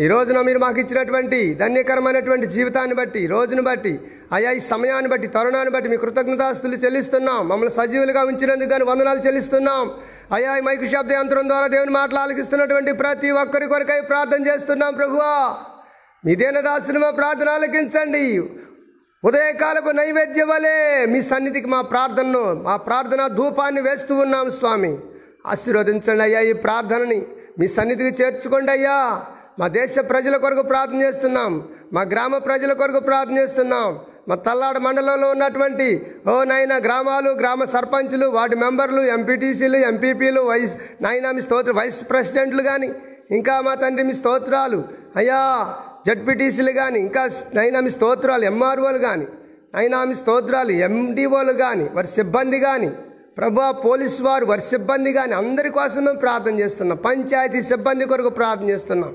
ఈ రోజున మీరు మాకు ఇచ్చినటువంటి ధన్యకరమైనటువంటి జీవితాన్ని బట్టి రోజును బట్టి అయా ఈ సమయాన్ని బట్టి తరుణాన్ని బట్టి మీ కృతజ్ఞతాస్తులు చెల్లిస్తున్నాం. మమ్మల్ని సజీవులుగా ఉంచినందుకు కానీ వందనాలు చెల్లిస్తున్నాం. అయా ఈ మైకు శబ్ద యంత్రం ద్వారా దేవుని మాటలు ఆలకిస్తున్నటువంటి ప్రతి ఒక్కరి కొరకై ప్రార్థన చేస్తున్నాం ప్రభువా. మీ దేనదాసుని మా ప్రార్థన ఆలకించండి. ఉదయకాలపు నైవేద్య వలె మీ సన్నిధికి మా ప్రార్థనను మా ప్రార్థన ధూపాన్ని వేస్తూ ఉన్నాం స్వామి. ఆశీర్వదించండి అయ్యా ఈ ప్రార్థనని. మీ సన్నిధికి చేర్చుకోండి అయ్యా. మా దేశ ప్రజల కొరకు ప్రార్థన చేస్తున్నాం. మా గ్రామ ప్రజల కొరకు ప్రార్థన చేస్తున్నాం. మా తల్లాడ మండలంలో ఉన్నటువంటి ఓ నాయన గ్రామాలు గ్రామ సర్పంచులు వాటి మెంబర్లు ఎంపీటీసీలు ఎంపీపీలు వైస్ నాయన మీ స్తోత్ర వైస్ ప్రెసిడెంట్లు కానీ ఇంకా మా తండ్రి మీ స్తోత్రాలు. అయ్యా జడ్పీటీసీలు కానీ ఇంకా నైనామి స్తోత్రాలు ఎంఆర్ఓలు కానీ నైనామి స్తోత్రాలు ఎండిఓలు కానీ వారి సిబ్బంది కానీ ప్రభా పోలీస్ వారు వారి సిబ్బంది కానీ అందరి కోసం మేము ప్రార్థన చేస్తున్నాం. పంచాయతీ సిబ్బంది కొరకు ప్రార్థన చేస్తున్నాం.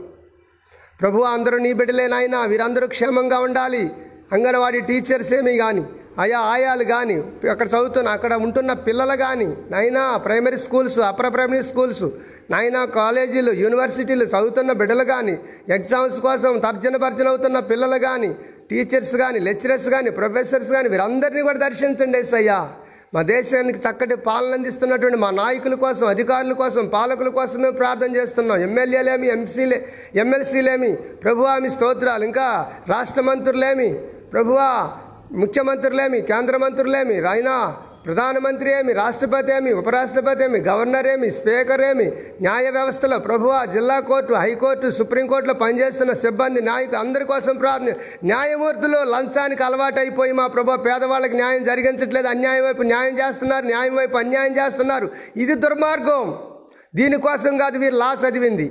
ప్రభు అందరూ నీ బిడ్డలేనాయన వీరందరూ క్షేమంగా ఉండాలి. అంగన్వాడీ టీచర్స్ ఏమి కానీ ఆయా ఆయాలు కానీ అక్కడ చదువుతున్న అక్కడ ఉంటున్న పిల్లలు కానీ నైనా primary schools upper primary schools నైనా కాలేజీలు యూనివర్సిటీలు చదువుతున్న బిడ్డలు కానీ ఎగ్జామ్స్ కోసం తర్జన భర్జన అవుతున్న పిల్లలు కానీ టీచర్స్ కానీ లెక్చరర్స్ కానీ ప్రొఫెసర్స్ కానీ వీరందరినీ కూడా దర్శించండి ఏసయ్యా. మా దేశానికి చక్కటి పాలన అందిస్తున్నటువంటి మా నాయకుల కోసం అధికారుల కోసం పాలకుల కోసం మేము ప్రార్థన చేస్తున్నాం. ఎమ్మెల్యేలేమి ఎంసీలే ఎమ్మెల్సీలేమి ప్రభువా మీ స్తోత్రాలు. ఇంకా రాష్ట్ర మంత్రులేమి ప్రభువా ముఖ్యమంత్రులేమి కేంద్ర మంత్రులేమి రాయినా ప్రధానమంత్రి ఏమి రాష్ట్రపతి ఏమి ఉపరాష్ట్రపతి ఏమి గవర్నర్ ఏమి స్పీకర్ ఏమి న్యాయ వ్యవస్థలో ప్రభువా జిల్లా కోర్టు హైకోర్టు సుప్రీంకోర్టులో పనిచేస్తున్న సిబ్బంది నాయకులు అందరి కోసం ప్రార్థన. న్యాయమూర్తులు లంచానికి అలవాటైపోయి మా ప్రభు పేదవాళ్ళకి న్యాయం జరిగించట్లేదు అన్యాయం వైపు న్యాయం చేస్తున్నారు న్యాయం వైపు అన్యాయం చేస్తున్నారు. ఇది దుర్మార్గం. దీనికోసం కాదు వీరు లా చదివింది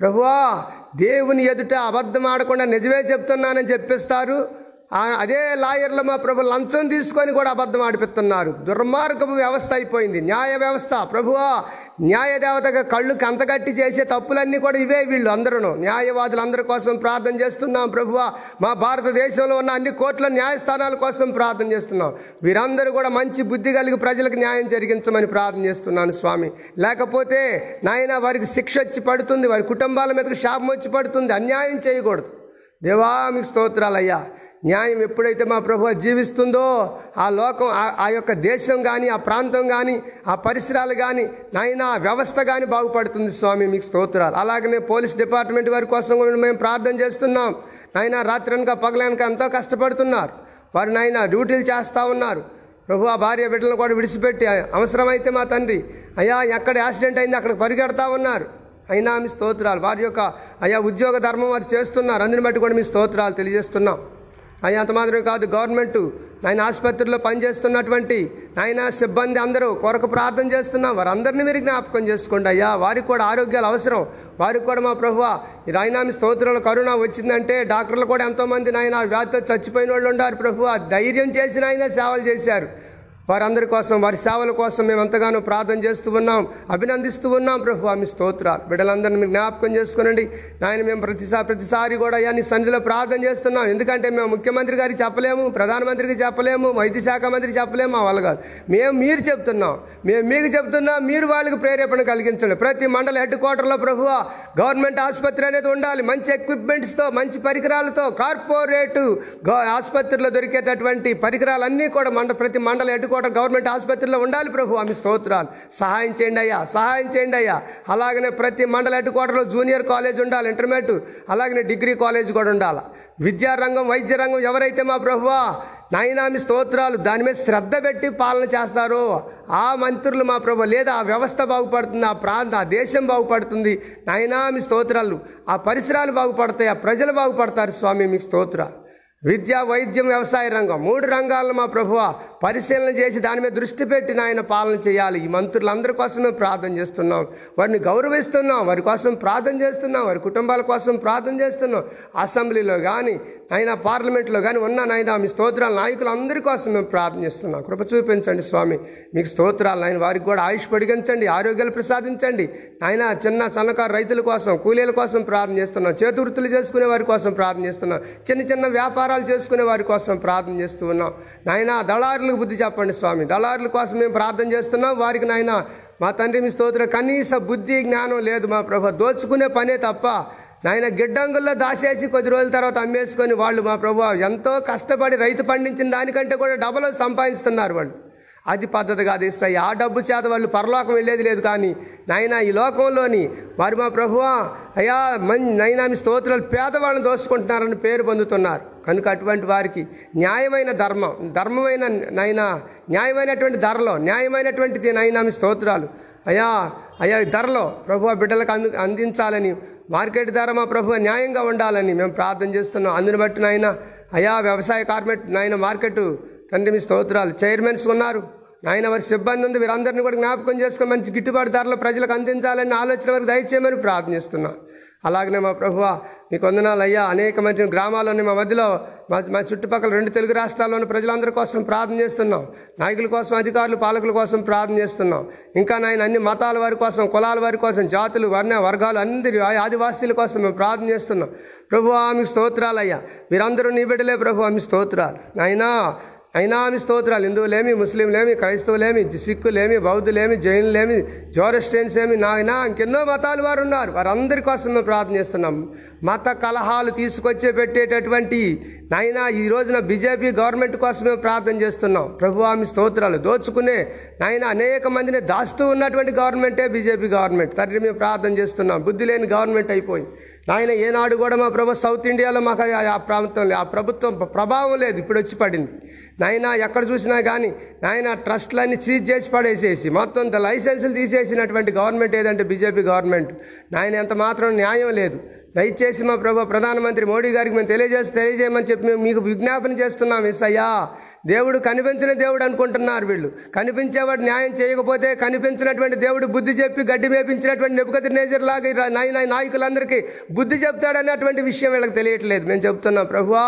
ప్రభువా దేవుని ఎదుట అబద్ధం ఆడకుండా నిజమే చెప్తున్నానని చెప్పిస్తారు. అదే లాయర్లు మా ప్రభు లంచం తీసుకొని కూడా అబద్ధం ఆడిపిస్తున్నారు. దుర్మార్గపు వ్యవస్థ అయిపోయింది. న్యాయ వ్యవస్థ. ప్రభువా న్యాయ దేవతగా కళ్ళు కంతగట్టి చేసే తప్పులన్నీ కూడా ఇవే వీళ్ళు అందరూ న్యాయవాదులందరి కోసం ప్రార్థన చేస్తున్నాం ప్రభువా. మా భారతదేశంలో ఉన్న అన్ని కోట్ల న్యాయస్థానాల కోసం ప్రార్థన చేస్తున్నాం. వీరందరూ కూడా మంచి బుద్ధి కలిగి ప్రజలకు న్యాయం జరిగించమని ప్రార్థన చేస్తున్నాను స్వామి. లేకపోతే నాయన వారికి శిక్ష వచ్చి పడుతుంది. వారి కుటుంబాల మీదకి శాపం వచ్చి పడుతుంది. అన్యాయం చేయకూడదు. దేవా మీకు స్తోత్రాలయ్యా. న్యాయం ఎప్పుడైతే మా ప్రభు జీవిస్తుందో ఆ లోకం ఆ- యొక్క దేశం కానీ ఆ ప్రాంతం కానీ ఆ పరిసరాలు కానీ నాయన ఆ వ్యవస్థ కానీ బాగుపడుతుంది స్వామి మీకు స్తోత్రాలు. అలాగనే పోలీస్ డిపార్ట్మెంట్ వారి కోసం కూడా మేము ప్రార్థన చేస్తున్నాం. నాయన రాత్రనక పగలనక ఎంతో కష్టపడుతున్నారు. వారు నాయన డ్యూటీలు చేస్తూ ఉన్నారు. ప్రభు ఆ భార్య బిడ్డలను కూడా విడిచిపెట్టి అవసరమైతే మా తండ్రి అయ్యా ఎక్కడ యాక్సిడెంట్ అయింది అక్కడ పరిగెడతా ఉన్నారు. అయినా మీ స్తోత్రాలు. వారి యొక్క అయ్యా ఉద్యోగ ధర్మం వారు చేస్తున్నారు. అందుని బట్టి కూడా మీ స్తోత్రాలు తెలియజేస్తున్నాం. అయ్యా అంత మాత్రమే కాదు గవర్నమెంట్ నాయన ఆసుపత్రిలో పనిచేస్తున్నటువంటి నాయన సిబ్బంది అందరూ కొరకు ప్రార్థన చేస్తున్నాం. వారందరినీ మీరు జ్ఞాపకం చేసుకోండి అయ్యా. వారికి కూడా ఆరోగ్యాలు అవసరం. వారికి కూడా మా ప్రభువ ఈ రాయనామి స్తోత్రంలో కరోనా వచ్చిందంటే డాక్టర్లు కూడా ఎంతోమంది నాయన వ్యాధితో చచ్చిపోయిన వాళ్ళు ఉన్నారు ప్రభువ. ధైర్యం చేసిన ఆయన సేవలు చేశారు. వారందరి కోసం వారి సేవల కోసం మేము ఎంతగానో ప్రార్థన చేస్తూ ఉన్నాం. అభినందిస్తూ ఉన్నాం. ప్రభు మీ స్తోత్రాలు. బిడ్డలందరినీ మీరు జ్ఞాపకం చేసుకునండి. నాయన మేము ప్రతిసారి ప్రతిసారి కూడా అయ్యా నీ సన్నిధిలో ప్రార్థన చేస్తున్నాం. ఎందుకంటే మేము ముఖ్యమంత్రి గారికి చెప్పలేము ప్రధానమంత్రికి చెప్పలేము వైద్య శాఖ మంత్రికి చెప్పలేము వాళ్ళు కాదు. మేము మీరు చెప్తున్నాం. మేము మీకు చెప్తున్నాం మీరు వాళ్ళకి ప్రేరేపణ కలిగించండి. ప్రతి మండల హెడ్ క్వార్టర్లో ప్రభువ గవర్నమెంట్ ఆసుపత్రి అనేది ఉండాలి. మంచి ఎక్విప్మెంట్స్తో మంచి పరికరాలతో కార్పొరేటు గవ- ఆసుపత్రిలో దొరికేటటువంటి పరికరాలన్నీ కూడా మండ ప్రతి మండల హెడ్ కోట గవర్నమెంట్ ఆసుపత్రిలో ఉండాలి ప్రభు. ఆమె స్తోత్రాలు. సహాయం చేయండి అయ్యా సహాయం చేయండి అయ్యా. అలాగనే ప్రతి మండల హెడ్ క్వార్టర్లో జూనియర్ కాలేజ్ ఉండాలి ఇంటర్మీడియట్. అలాగనే డిగ్రీ కాలేజ్ కూడా ఉండాలి. విద్యారంగం వైద్య రంగం ఎవరైతే మా ప్రభువా నాయనామి స్తోత్రాలు దాని మీద శ్రద్ధ పెట్టి పాలన చేస్తారో ఆ మంత్రులు మా ప్రభు. లేదా ఆ వ్యవస్థ బాగుపడుతుంది ఆ ప్రాంతం ఆ దేశం బాగుపడుతుంది. నాయనామి స్తోత్రాలు. ఆ పరిసరాలు బాగుపడతాయి ఆ ప్రజలు బాగుపడతారు స్వామి మీకు స్తోత్రాలు. విద్య వైద్యం వ్యవసాయ రంగం. మూడు రంగాలను మా ప్రభువ పరిశీలన చేసి దాని మీద దృష్టి పెట్టి నాయన పాలన చేయాలి. ఈ మంత్రులందరి కోసం మేము ప్రార్థన చేస్తున్నాం. వారిని గౌరవిస్తున్నాం. వారి కోసం ప్రార్థన చేస్తున్నాం. వారి కుటుంబాల కోసం ప్రార్థన చేస్తున్నాం. అసెంబ్లీలో కానీ ఆయన పార్లమెంట్లో కానీ ఉన్న ఆయన మీ స్తోత్రాలు నాయకులందరి కోసం మేము ప్రార్థన చేస్తున్నాం కృప చూపించండి స్వామి. మీకు స్తోత్రాలు ఆయన వారికి కూడా ఆయుష్ పొడిగించండి ఆరోగ్యాలు ప్రసాదించండి. ఆయన చిన్న సన్నకారు రైతుల కోసం కూలీల కోసం ప్రార్థన చేస్తున్నాం. చేతివృత్తులు చేసుకునే వారి కోసం ప్రార్థన చేస్తున్నాం. చిన్న చిన్న వ్యాపారాలు చేసుకునే వారి కోసం ప్రార్థన చేస్తూ ఉన్నాం. నాయన దళారులకు బుద్ధి చెప్పండి స్వామి. దళారుల కోసం మేము ప్రార్థన చేస్తున్నాం. వారికి నాయన మా తండ్రి మీ స్తోత్రం కనీస బుద్ధి జ్ఞానం లేదు మా ప్రభు. దోచుకునే పనే తప్ప నాయన గిడ్డంగుల్లో దాసేసి కొద్ది రోజుల తర్వాత అమ్మేసుకొని వాళ్ళు మా ప్రభు ఎంతో కష్టపడి రైతు పండించిన దానికంటే కూడా డబల్ సంపాదిస్తున్నారు వాళ్ళు. అది పద్ధతి కాదు ఇస్తాయి ఆ డబ్బు చేత వాళ్ళు పరలోకం వెళ్ళేది లేదు కానీ నాయన ఈ లోకంలోని వారు మా ప్రభువా అయ్యా మన్ నైనా మీ స్తోత్రాలు పేదవాళ్ళని దోసుకుంటున్నారని పేరు పొందుతున్నారు. కనుక అటువంటి వారికి న్యాయమైన ధర్మం ధర్మమైన నైనా న్యాయమైనటువంటి ధరలో న్యాయమైనటువంటిది నైనా మీ స్తోత్రాలు. అయ్యా అయ్యా ఈ ధరలో ప్రభు బిడ్డలకు అంది అందించాలని మార్కెట్ ధర మా ప్రభు న్యాయంగా ఉండాలని మేము ప్రార్థన చేస్తున్నాం. అందుని బట్టి నాయన అయా వ్యవసాయ కార్మెట్ నాయన మార్కెట్ తండ్రి మీ స్తోత్రాలు. చైర్మన్స్ ఉన్నారు. నాయన వారి సిబ్బంది ఉంది. వీరందరినీ కూడా జ్ఞాపకం చేసుకుని మంచి గిట్టుబాటు ధరలు ప్రజలకు అందించాలని ఆలోచన వరకు దయచేయమని ప్రార్థనిస్తున్నాం అలాగనే మా ప్రభువ మీకు వందనాలు అయ్యా అనేక మంచి గ్రామాల్లోని మా మధ్యలో మా మా చుట్టుపక్కల రెండు తెలుగు రాష్ట్రాల్లోని ప్రజలందరి కోసం ప్రార్థన చేస్తున్నాం. నాయకుల కోసం అధికారులు పాలకుల కోసం ప్రార్థన చేస్తున్నాం. ఇంకా నాయన అన్ని మతాల వారి కోసం కులాల వారి కోసం జాతులు వర్ణ వర్గాలు అందరి ఆదివాసీల కోసం మేము ప్రార్థన చేస్తున్నాం. ప్రభు ఆమె స్తోత్రాలయ్యా. మీరందరూ నీ బిడ్డలే ప్రభు ఆమె స్తోత్రాలు. నాయనా అయినా ఆమె స్తోత్రాలు. హిందువులేమి ముస్లింలేమి క్రైస్తవులేమి సిక్కులేమి బౌద్ధులేమి జైనులేమి జోరెస్టైన్స్ ఏమి నాయనా ఇంకెన్నో మతాలు వారు ఉన్నారు. వారందరి కోసం మేము ప్రార్థన చేస్తున్నాం. మత కలహాలు తీసుకొచ్చే పెట్టేటటువంటి నాయనా ఈ రోజున బీజేపీ గవర్నమెంట్ కోసం మేము ప్రార్థన చేస్తున్నాం. ప్రభు ఆమె స్తోత్రాలు దోచుకునే నాయన అనేక మందిని దాస్తూ ఉన్నటువంటి గవర్నమెంటే బీజేపీ గవర్నమెంట్. తండ్రి మేము ప్రార్థన చేస్తున్నాం. బుద్ధి లేని గవర్నమెంట్ అయిపోయి నాయన ఏనాడు కూడా మా ప్రభు సౌత్ ఇండియాలో మాకు ఆ- ప్రాంతం ఆ ప్రభుత్వం ప్రభావం లేదు. ఇప్పుడు వచ్చి పడింది. నాయన ఎక్కడ చూసినా కానీ నాయన ట్రస్ట్లన్నీ సీజ్ చేసి పడేసేసి మొత్తం లైసెన్సులు తీసేసినటువంటి గవర్నమెంట్ ఏదంటే బీజేపీ గవర్నమెంట్. నాయన ఎంత మాత్రం న్యాయం లేదు. దయచేసి మా ప్రభు ప్రధానమంత్రి మోడీ గారికి మేము తెలియజేసి తెలియజేయమని చెప్పి మేము మీకు విజ్ఞాపన చేస్తున్నాం. ఎస్ఐయా దేవుడు కనిపించిన దేవుడు అనుకుంటున్నారు వీళ్ళు. కనిపించేవాడు న్యాయం చేయకపోతే కనిపించినటువంటి దేవుడు బుద్ధి చెప్పి గడ్డి మేపించినటువంటి నెప్పుకతి నేజర్ లాగా నాయ నాయకులందరికీ బుద్ధి చెప్తాడనేటువంటి విషయం వీళ్ళకి తెలియట్లేదు. మేము చెప్తున్నాం ప్రభువా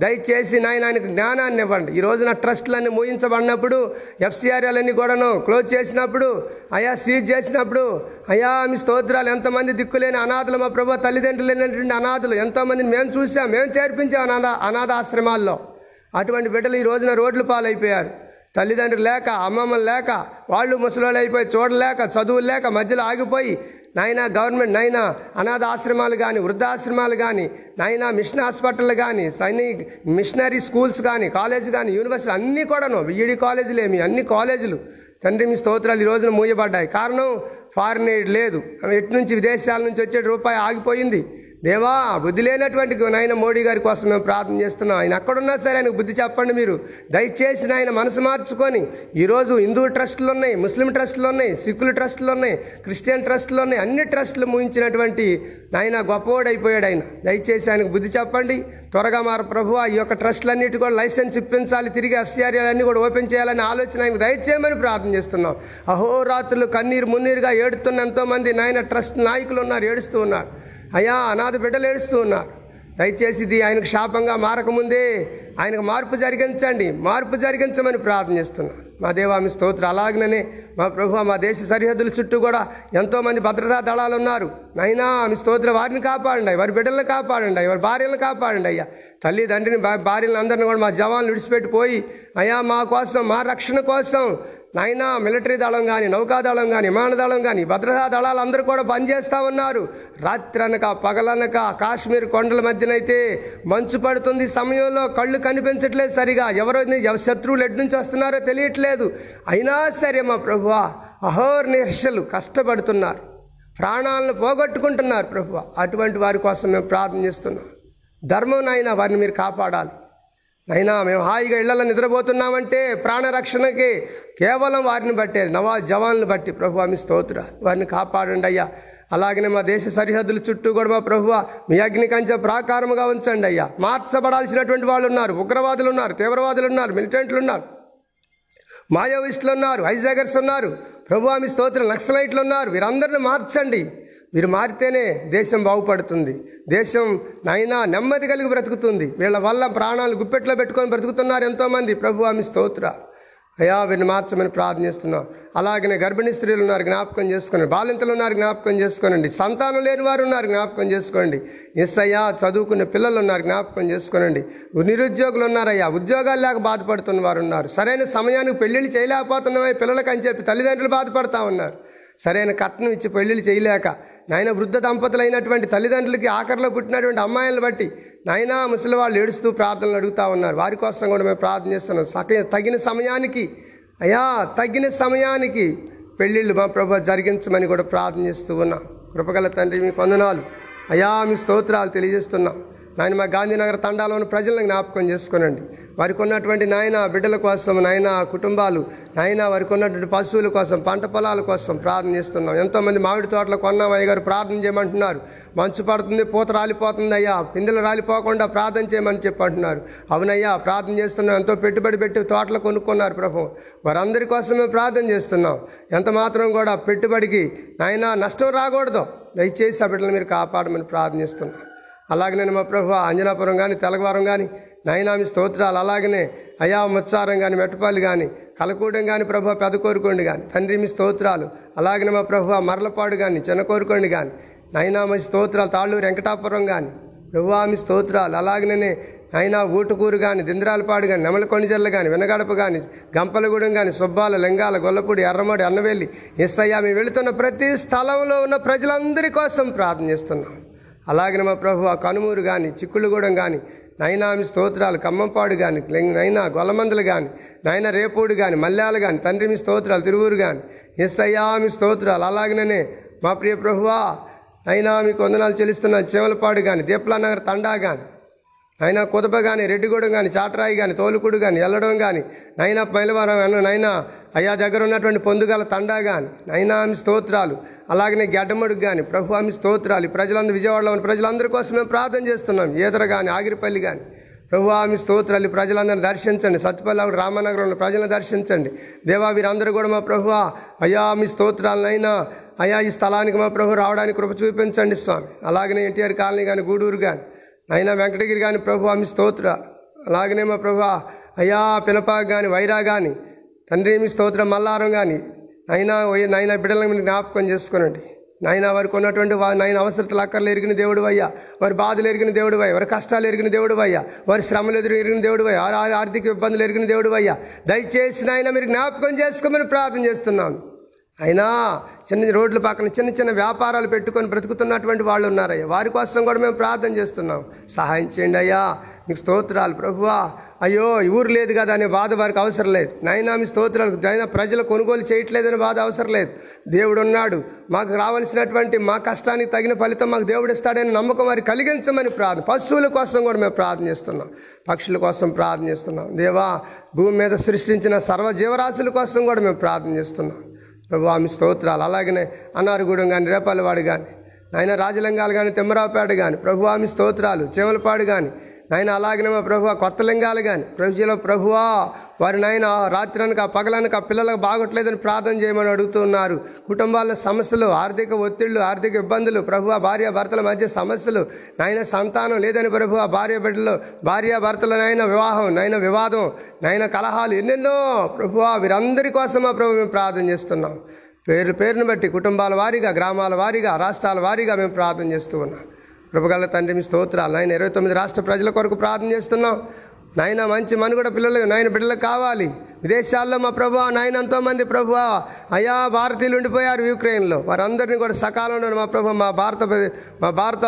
దయచేసి నాయన ఆయనకు జ్ఞానాన్ని ఇవ్వండి. ఈ రోజున ట్రస్ట్లన్నీ మూయించబడినప్పుడు ఎఫ్సిఆర్ఎల్ని కూడాను క్లోజ్ చేసినప్పుడు అయా సీజ్ చేసినప్పుడు అయా మీ స్తోత్రాలు ఎంతమంది దిక్కులేని అనాథలు మా ప్రభు తల్లిదండ్రులు లేనటువంటి అనాథలు ఎంతోమందిని మేము చూసాం మేము చేర్పించాం అనాథ అనాథ ఆశ్రమాల్లో అటువంటి బిడ్డలు ఈ రోజున రోడ్లు పాలైపోయారు. తల్లిదండ్రులు లేక అమ్మమ్మలు లేక వాళ్ళు ముసలోళ్ళు అయిపోయి చూడలేక చదువులు లేక మధ్యలో ఆగిపోయి నాయన గవర్నమెంట్ నైనా అనాథ ఆశ్రమాలు కానీ వృద్ధాశ్రమాలు కానీ నాయన మిషన్ హాస్పిటల్ కానీ సైనిక్ మిషనరీ స్కూల్స్ కానీ కాలేజ్ కానీ యూనివర్సిటీ అన్నీ కూడాను బీఈడి కాలేజీలు ఏమి అన్ని కాలేజీలు. తండ్రి మీ స్తోత్రాలు ఈ రోజున మూయబడ్డాయి. కారణం ఫారిన్ ఎయిడ్ లేదు. ఎటు నుంచి విదేశాల నుంచి వచ్చే రూపాయి ఆగిపోయింది. దేవా బుద్ధి లేనటువంటి నాయన మోడీ గారి కోసం మేము ప్రార్థన చేస్తున్నాం. ఆయన ఎక్కడున్నా సరే ఆయనకు బుద్ధి చెప్పండి మీరు. దయచేసి నాయన మనసు మార్చుకొని ఈరోజు హిందూ ట్రస్టులు ఉన్నాయి ముస్లిం ట్రస్టులు ఉన్నాయి సిక్కుల ట్రస్టులు ఉన్నాయి క్రిస్టియన్ ట్రస్టులు ఉన్నాయి అన్ని ట్రస్టులు ముగించినటువంటి నాయన గొప్పవాడైపోయాడు ఆయన. దయచేసి ఆయనకు బుద్ధి చెప్పండి. త్వరగా మార ప్రభు ఈ యొక్క ట్రస్టులన్నిటి కూడా లైసెన్స్ ఇప్పించాలి. తిరిగి ఎఫ్సీఆర్ఏలన్నీ కూడా ఓపెన్ చేయాలని ఆలోచన ఆయనకు దయచేయమని ప్రార్థన చేస్తున్నాం. అహోరాత్రులు కన్నీరు మున్నీరుగా ఏడుతున్న ఎంతోమంది నాయన ట్రస్ట్ నాయకులు ఉన్నారు ఏడుస్తూ ఉన్నారు. అయ్యా అనాథ బిడ్డలు ఏడుస్తూ ఉన్నారు దయచేసి ఇది ఆయనకు శాపంగా మారకముందే ఆయనకు మార్పు జరిగించండి. మార్పు జరిగించమని ప్రార్థన చేస్తున్నాను. మా దేవామి స్తోత్ర అలాగనే మా ప్రభు మా దేశ సరిహద్దుల చుట్టూ కూడా ఎంతోమంది భద్రతా దళాలు ఉన్నారు. నైనా ఆమె స్తోత్ర వారిని కాపాడండి వారి బిడ్డలను కాపాడండి వారి భార్యలను కాపాడండి అయ్యా. తల్లి తండ్రిని భార్యలను అందరిని కూడా మా జవాన్లు విడిచిపెట్టిపోయి అయ్యా మా కోసం మా రక్షణ కోసం నైనా మిలిటరీ దళం కానీ నౌకాదళం కానీ విమానదళం కానీ భద్రతా దళాలు అందరూ కూడా పనిచేస్తూ ఉన్నారు. రాత్రి అనక పగలనక కాశ్మీర్ కొండల మధ్యనైతే మంచు పడుతుంది. సమయంలో కళ్ళు కనిపించట్లేదు సరిగా. ఎవరో ఎవ- శత్రువులు ఎటు నుంచి వస్తున్నారో తెలియట్లేదు. అయినా సరే మా ప్రభువా అహోర్నిహర్షలు కష్టపడుతున్నారు. ప్రాణాలను పోగొట్టుకుంటున్నారు ప్రభువ. అటువంటి వారి కోసం మేము ప్రార్థన చేస్తున్నాం. ధర్మం నాయన వారిని మీరు కాపాడాలి. అయినా మేము హాయిగా ఇళ్ళలో నిద్రపోతున్నామంటే ప్రాణరక్షణకి కేవలం వారిని బట్టే నవా జవాన్లు బట్టి ప్రభు మీ స్తోత్ర. వారిని కాపాడండి అయ్యా. అలాగనే మా దేశ సరిహద్దుల చుట్టూ కూడా మా ప్రభువ మీ అగ్ని కంచె ప్రాకారముగా ఉంచండి అయ్యా. మార్చబడాల్సినటువంటి వాళ్ళు ఉన్నారు ఉగ్రవాదులు ఉన్నారు తీవ్రవాదులు ఉన్నారు మిలిటెంట్లు ఉన్నారు. మాయోవిస్టులు ఉన్నారు హైజాగర్స్ ఉన్నారు ప్రభు ఆమె స్తోత్ర నక్సలైట్లు ఉన్నారు వీరందరిని మార్చండి. వీరు మారితేనే దేశం బాగుపడుతుంది. దేశం నైనా నెమ్మది కలిగి బ్రతుకుతుంది. వీళ్ళ వల్ల ప్రాణాలు గుప్పెట్లో పెట్టుకొని బ్రతుకుతున్నారు ఎంతోమంది. ప్రభు ఆమె స్తోత్ర. అయా వీరిని మార్చమని ప్రార్థిస్తున్నాం అలాగనే గర్భిణీ స్త్రీలు ఉన్నారు జ్ఞాపకం చేసుకోండి బాలింతలు ఉన్నారు జ్ఞాపకం చేసుకోనండి. సంతానం లేని వారు ఉన్నారు జ్ఞాపకం చేసుకోండి ఎస్ అయ్యా చదువుకునే పిల్లలు ఉన్నారు జ్ఞాపకం చేసుకోనండి. నిరుద్యోగులు ఉన్నారయ్యా ఉద్యోగాలు లేక బాధపడుతున్న వారు ఉన్నారు. సరైన సమయానికి పెళ్ళిళ్ళు చేయలేకపోతున్నామని పిల్లలకు అని చెప్పి తల్లిదండ్రులు బాధపడతా ఉన్నారు. సరైన కట్నం ఇచ్చి పెళ్ళిళ్ళు చేయలేక నాయన వృద్ధ దంపతులైనటువంటి తల్లిదండ్రులకి ఆఖరిలో పుట్టినటువంటి అమ్మాయిలను బట్టి నైనా ముసలి వాళ్ళు ఏడుస్తూ ప్రార్థనలు అడుగుతా ఉన్నారు. వారి కోసం కూడా మేము ప్రార్థన చేస్తున్నాం. సక తగిన సమయానికి అయా తగిన సమయానికి పెళ్ళిళ్ళు మా ప్రభు జరిగించమని కూడా ప్రార్థన చేస్తూ ఉన్నాం. కృపగల తండ్రి మీ వందనాలు. అయా మీ స్తోత్రాలు తెలియజేస్తున్నాం. నాయన మా గాంధీనగర్ తండాలోని ప్రజలను జ్ఞాపకం చేసుకోనండి. వారికి ఉన్నటువంటి నాయన బిడ్డల కోసం నాయన కుటుంబాలు నాయన వారికి ఉన్నటువంటి పశువుల కోసం పంట పొలాల కోసం ప్రార్థన చేస్తున్నాం. ఎంతోమంది మామిడి తోటలు కొన్నాం అయ్యగారు ప్రార్థన చేయమంటున్నారు. మంచు పడుతుంది పూత రాలిపోతుంది అయ్యా. పిందెలు రాలిపోకుండా ప్రార్థన చేయమని చెప్పంటున్నారు. అవునయ్యా ప్రార్థన చేస్తున్నాం. ఎంతో పెట్టుబడి పెట్టి తోటలు కొనుక్కున్నారు ప్రభు. వారందరి కోసమే ప్రార్థన చేస్తున్నాం. ఎంత మాత్రం కూడా పెట్టుబడికి నాయన నష్టం రాకూడదు. దయచేసి ఆ బిడ్డలు మీరు కాపాడమని ప్రార్థనిస్తున్నాం నేను మా ప్రభు అంజనాపురం కానీ తెలగవరం కానీ నయనామి స్తోత్రాలు. అలాగనే అయా ముత్సారం కానీ మెట్టపల్లి కానీ కలకూడెం కానీ ప్రభు పెద్ద కోరుకోండి కానీ తండ్రి మీ స్తోత్రాలు. అలాగనే మా ప్రభు మరలపాడు కానీ చిన్న కోరుకోండి కానీ నయనామి స్తోత్రాలు తాళ్ళూరు వెంకటాపురం కానీ ప్రభువామి స్తోత్రాలు. అలాగనే అయినా ఊటుకూరు కానీ దింద్రాలపాడు కానీ నెమలకొండిజల్ల కానీ వెనగడప కానీ గంపలగూడెం కానీ సుబ్బాల లింగాల గొల్లపూడి ఎర్రమడి అన్నవెల్లి ఎస్సయ్యా మేము వెళుతున్న ప్రతి స్థలంలో ఉన్న ప్రజలందరి కోసం ప్రార్థన చేస్తున్నాం. అలాగనే మా ప్రభు ఆ కనుమూరు కానీ చిక్కుళ్ళగూడెం కానీ నైనామి స్తోత్రాలు కమ్మంపాడు కానీ నైనా గొల్లమందలు కానీ నైనా రేపూడు కానీ మల్లెలు కానీ తండ్రి మీ స్తోత్రాలు తిరువురు కానీ ఎస్ అయ్యా మీ స్తోత్రాలు అలాగనే మా ప్రియ ప్రభువా నైనామి మీకు వందనాలు చెల్లిస్తున్న చెమలపాడు కానీ దీప్లానగర్ తండా కానీ అయినా కుదప కానీ రెడ్డిగూడెం కానీ చాటరాయి కానీ తోలుకుడు కానీ ఎల్లడం కానీ నైనా పైలవరం నైనా అయ్యా దగ్గర ఉన్నటువంటి పొందుగల తండా కానీ నైనా ఆమె స్తోత్రాలు. అలాగనే గడ్డమడుగు కానీ ప్రభు ఆమె స్తోత్రాలు. ప్రజలందరూ విజయవాడలో ఉన్న ప్రజలందరి కోసం మేము ప్రార్థన చేస్తున్నాం. ఈదర కానీ ఆగిరిపల్లి కానీ ప్రభు ఆమె స్తోత్రాలు. ప్రజలందరిని దర్శించండి. సత్యపల్లి రామనగరం ఉన్న ప్రజలను దర్శించండి. దేవా వీరందరూ కూడా మా ప్రభు అయ్యా మీ స్తోత్రాలనైనా అయ్యా ఈ స్థలానికి మా ప్రభు రావడానికి కృప చూపించండి స్వామి. అలాగనే ఎన్టీఆర్ కాలనీ కానీ గూడూరు కానీ అయినా వెంకటగిరి కానీ ప్రభు ఆమె స్తోత్ర. అలాగనే మా ప్రభు అయ్యా పిలపాకు కానీ వైరా కానీ తండ్రి మీ స్తోత్ర మల్లారం కానీ అయినా నైనా బిడ్డలను మీరు జ్ఞాపకం చేసుకోనండి. నాయన వారికి ఉన్నటువంటి వా నాయన అవసరతలు అక్కర్లు ఎరిగిన దేవుడు అయ్యా. వారి బాధలు ఎరిగిన దేవుడు అయ్యా. వారి కష్టాలు ఎరిగిన దేవుడు అయ్యా. వారి శ్రమలు ఎదురు ఎరిగిన దేవుడు అయ్యా. ఆర్థిక ఇబ్బందులు ఎరిగిన దేవుడు అయ్యా. దయచేసి నాయన మీరు జ్ఞాపకం చేసుకోమని ప్రార్థన చేస్తున్నాను. అయినా చిన్న రోడ్ల పక్కన చిన్న చిన్న వ్యాపారాలు పెట్టుకొని బ్రతుకుతున్నటువంటి వాళ్ళు ఉన్నారయ్యా. వారి కోసం కూడా మేము ప్రార్థన చేస్తున్నాం. సహాయం చేయండి అయ్యా. మీకు స్తోత్రాలు ప్రభువా. అయ్యో ఊరు లేదు కదా అనే బాధ వారికి అవసరం లేదు. నైనా మీ స్తోత్రాలు అయినా ప్రజలు కొనుగోలు చేయట్లేదనే బాధ అవసరం లేదు. దేవుడు ఉన్నాడు. మాకు రావాల్సినటువంటి మా కష్టానికి తగిన ఫలితం మాకు దేవుడు ఇస్తాడని నమ్మకం వారికి కలిగించమని ప్రార్థన పశువుల కోసం కూడా మేము ప్రార్థన చేస్తున్నాం. పక్షుల కోసం ప్రార్థన చేస్తున్నాం. దేవా భూమి మీద సృష్టించిన సర్వ జీవరాశుల కోసం కూడా మేము ప్రార్థన చేస్తున్నాం. ప్రభు ఆమె స్తోత్రాలు. అలాగనే అన్నారగూడెం కానీ రేపాలవాడు కానీ నాయన రాజలంగాలు కానీ తిమ్మరావుపేట కానీ ప్రభు ఆమె స్తోత్రాలు చేమలపాడు కానీ నాయన అలాగనే మా ప్రభు కొత్త లింగాలు కానీ ప్రభుజీలో ప్రభువా వారి నాయన రాత్రనక పగలనక పిల్లలకు బాగోట్లేదని ప్రార్థన చేయమని అడుగుతున్నారు. కుటుంబాల సమస్యలు ఆర్థిక ఒత్తిళ్ళు ఆర్థిక ఇబ్బందులు ప్రభు భార్య భర్తల మధ్య సమస్యలు నాయన సంతానం లేదని ప్రభు భార్య బిడ్డలు భార్య భర్తల నాయన వివాహం నాయన వివాదం నాయన కలహాలు ఎన్నెన్నో. ప్రభు వీరందరి కోసం మా ప్రభు మేము ప్రార్థన చేస్తున్నాం. పేరు పేరును బట్టి కుటుంబాల వారీగా గ్రామాల వారీగా రాష్ట్రాల వారీగా మేము ప్రార్థన చేస్తూ ఉన్నాం. కృపగల తండ్రి మీ స్తోత్రాలు. నాయన ఇరవై తొమ్మిది రాష్ట్ర ప్రజల కొరకు ప్రార్థన చేస్తున్నాం. నాయన మంచి మనుగడ పిల్లలు నాయన బిడ్డలకు కావాలి. విదేశాల్లో మా ప్రభు నాయన ఎంతోమంది ప్రభు అయా భారతీయులు ఉండిపోయారు యూక్రెయిన్లో. వారందరినీ కూడా సకాలంలో మా ప్రభు మా భారత మా భారత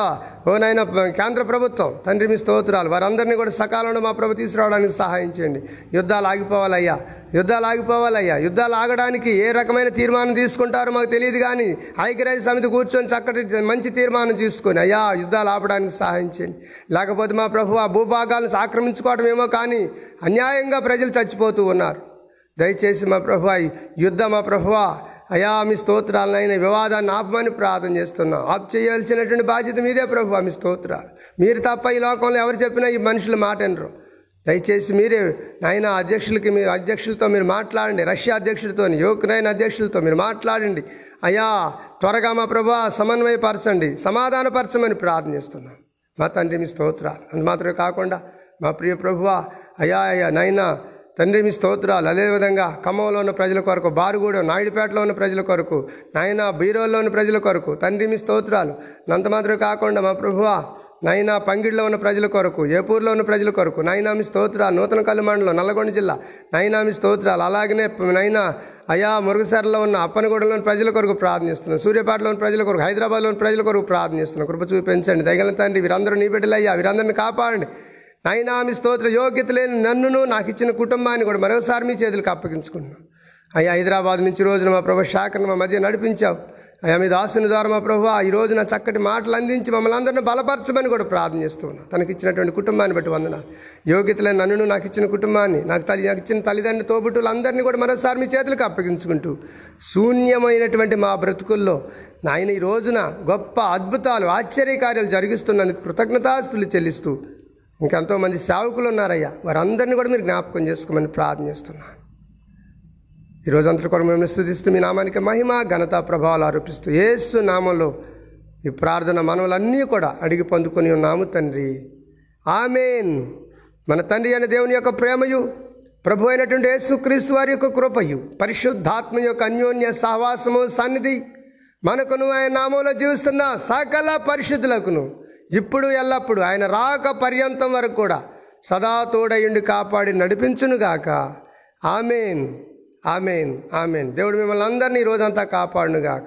ఓ నాయన కేంద్ర ప్రభుత్వం. తండ్రి మీ స్తోత్రాలు. వారందరినీ కూడా సకాలంలో మా ప్రభు తీసుకురావడానికి సహాయం చేయండి. యుద్ధాలు ఆగిపోవాలయ్యా. యుద్ధాలు ఆగిపోవాలయ్యా. యుద్ధాలు ఆగడానికి ఏ రకమైన తీర్మానం తీసుకుంటారో మాకు తెలియదు కానీ ఐక్యరాజ్య సమితి కూర్చొని చక్కటి మంచి తీర్మానం తీసుకొని అయ్యా యుద్ధాలు ఆపడానికి సహాయం చేయండి. లేకపోతే మా ప్రభు ఆ భూభాగాలను ఆక్రమించుకోవడం ఏమో కానీ అన్యాయంగా ప్రజలు చచ్చిపోతూ ఉన్నారు. దయచేసి మా ప్రభు యుద్ధ మా ప్రభువా. అయా మీ స్తోత్రాలనైనా వివాదాన్ని ఆపమని ప్రార్థన చేస్తున్నాం. ఆప్ చేయవలసినటువంటి బాధ్యత మీదే ప్రభు మీ స్తోత్రాలు. మీరు తప్ప ఈ లోకంలో ఎవరు చెప్పినా ఈ మనుషులు మాట దయచేసి మీరే నాయన అధ్యక్షులకి మీ అధ్యక్షులతో మీరు మాట్లాడండి. రష్యా అధ్యక్షుడితో యుక్రెయిన్ అధ్యక్షులతో మీరు మాట్లాడండి. అయ్యా త్వరగా మా ప్రభు సమన్వయపరచండి సమాధానపరచమని ప్రార్థన చేస్తున్నాం. మా తండ్రి మీ స్తోత్రాలు. అందు మాత్రమే కాకుండా మా ప్రియ ప్రభువా అయ్యా అయ్యా నైనా తండ్రి మీ స్తోత్రాలు. అదేవిధంగా ఖమ్మంలో ఉన్న ప్రజల కొరకు బారుగూడెం నాయుడుపేటలో ఉన్న ప్రజల కొరకు నాయన బీరోల్లో ఉన్న ప్రజల కొరకు తండ్రి మీ స్తోత్రాలు. నంతమాత్రం కాకుండా మా ప్రభువా నైనా పంగిడిలో ఉన్న ప్రజల కొరకు ఏపూర్లో ఉన్న ప్రజల కొరకు నైనామి స్తోత్రాలు. నూతన కల్లు మండలం నల్లగొండ జిల్లా నైనామి స్తోత్రాలు. అలాగనే నైనా అయా మురుగుసరలో ఉన్న అప్పనగూడలోని ప్రజల కొరకు ప్రార్థిస్తున్నాను సూర్యాపేటలోని ప్రజల కొరకు హైదరాబాద్లోని ప్రజల కొరకు ప్రార్థిస్తున్నాను కృప చూపించండి దయగల తండ్రి వీరందరూ నీ బిడ్డలయ్యా. వీరందరిని కాపాడండి. నైనా మీ స్తోత్ర యోగ్యత లేని నన్నును నాకు ఇచ్చిన కుటుంబాన్ని కూడా మరోసారి మీ చేతులకు అప్పగించుకున్నాను అయ్యా హైదరాబాద్ నుంచి రోజున మా ప్రభు శాఖను మా మధ్య నడిపించావు. అయ్యా మీ దాసుని ద్వారా మా ప్రభు ఈ రోజున చక్కటి మాటలు అందించి మమ్మల్ని అందరిని బలపరచమని కూడా ప్రార్థన చేస్తున్నాను తనకి ఇచ్చినటువంటి కుటుంబాన్ని బట్టి వందన యోగ్యతలే నన్ను నాకు ఇచ్చిన కుటుంబాన్ని నాకు తల్లి నాకు ఇచ్చిన తల్లిదండ్రులు తోబుట్టులు అందరినీ కూడా మరోసారి మీ చేతులకు అప్పగించుకుంటూ శూన్యమైనటువంటి మా బ్రతుకుల్లో నాయన ఈ రోజున గొప్ప అద్భుతాలు ఆశ్చర్యకార్యాలు జరిగిస్తున్నందుకు కృతజ్ఞతాస్తులు చెల్లిస్తూ ఇంకెంతోమంది సేవకులు ఉన్నారయ్యా వారందరినీ కూడా మీరు జ్ఞాపకం చేసుకోమని ప్రార్థన చేస్తున్నాను. ఈ అంతా కూడా మిమ్మల్ని మేము స్థుతిస్తూ మీ నామానికి మహిమ ఘనత ప్రభావాలు ఆరోపిస్తూ ఏసు నామంలో ఈ ప్రార్థన మనవులన్నీ కూడా అడిగి పొందుకొని ఉన్నాము తండ్రి. ఆమెన్. మన తండ్రి అయిన దేవుని యొక్క ప్రేమయు ప్రభు అయినటువంటి యేసు క్రీస్తు వారి యొక్క కృపయు పరిశుద్ధాత్మ యొక్క అన్యోన్య సహవాసము సన్నిధి మనకును ఆయన నామంలో జీవిస్తున్న సకల పరిశుద్ధులకును ఇప్పుడు ఎల్లప్పుడు ఆయన రాక పర్యంతం వరకు కూడా సదా తోడయుండి కాపాడి నడిపించునుగాక ఆమెన్. ఆమెన్. ఆమెన్. దేవుడు మిమ్మల్ని అందరినీ రోజంతా కాపాడునుగాక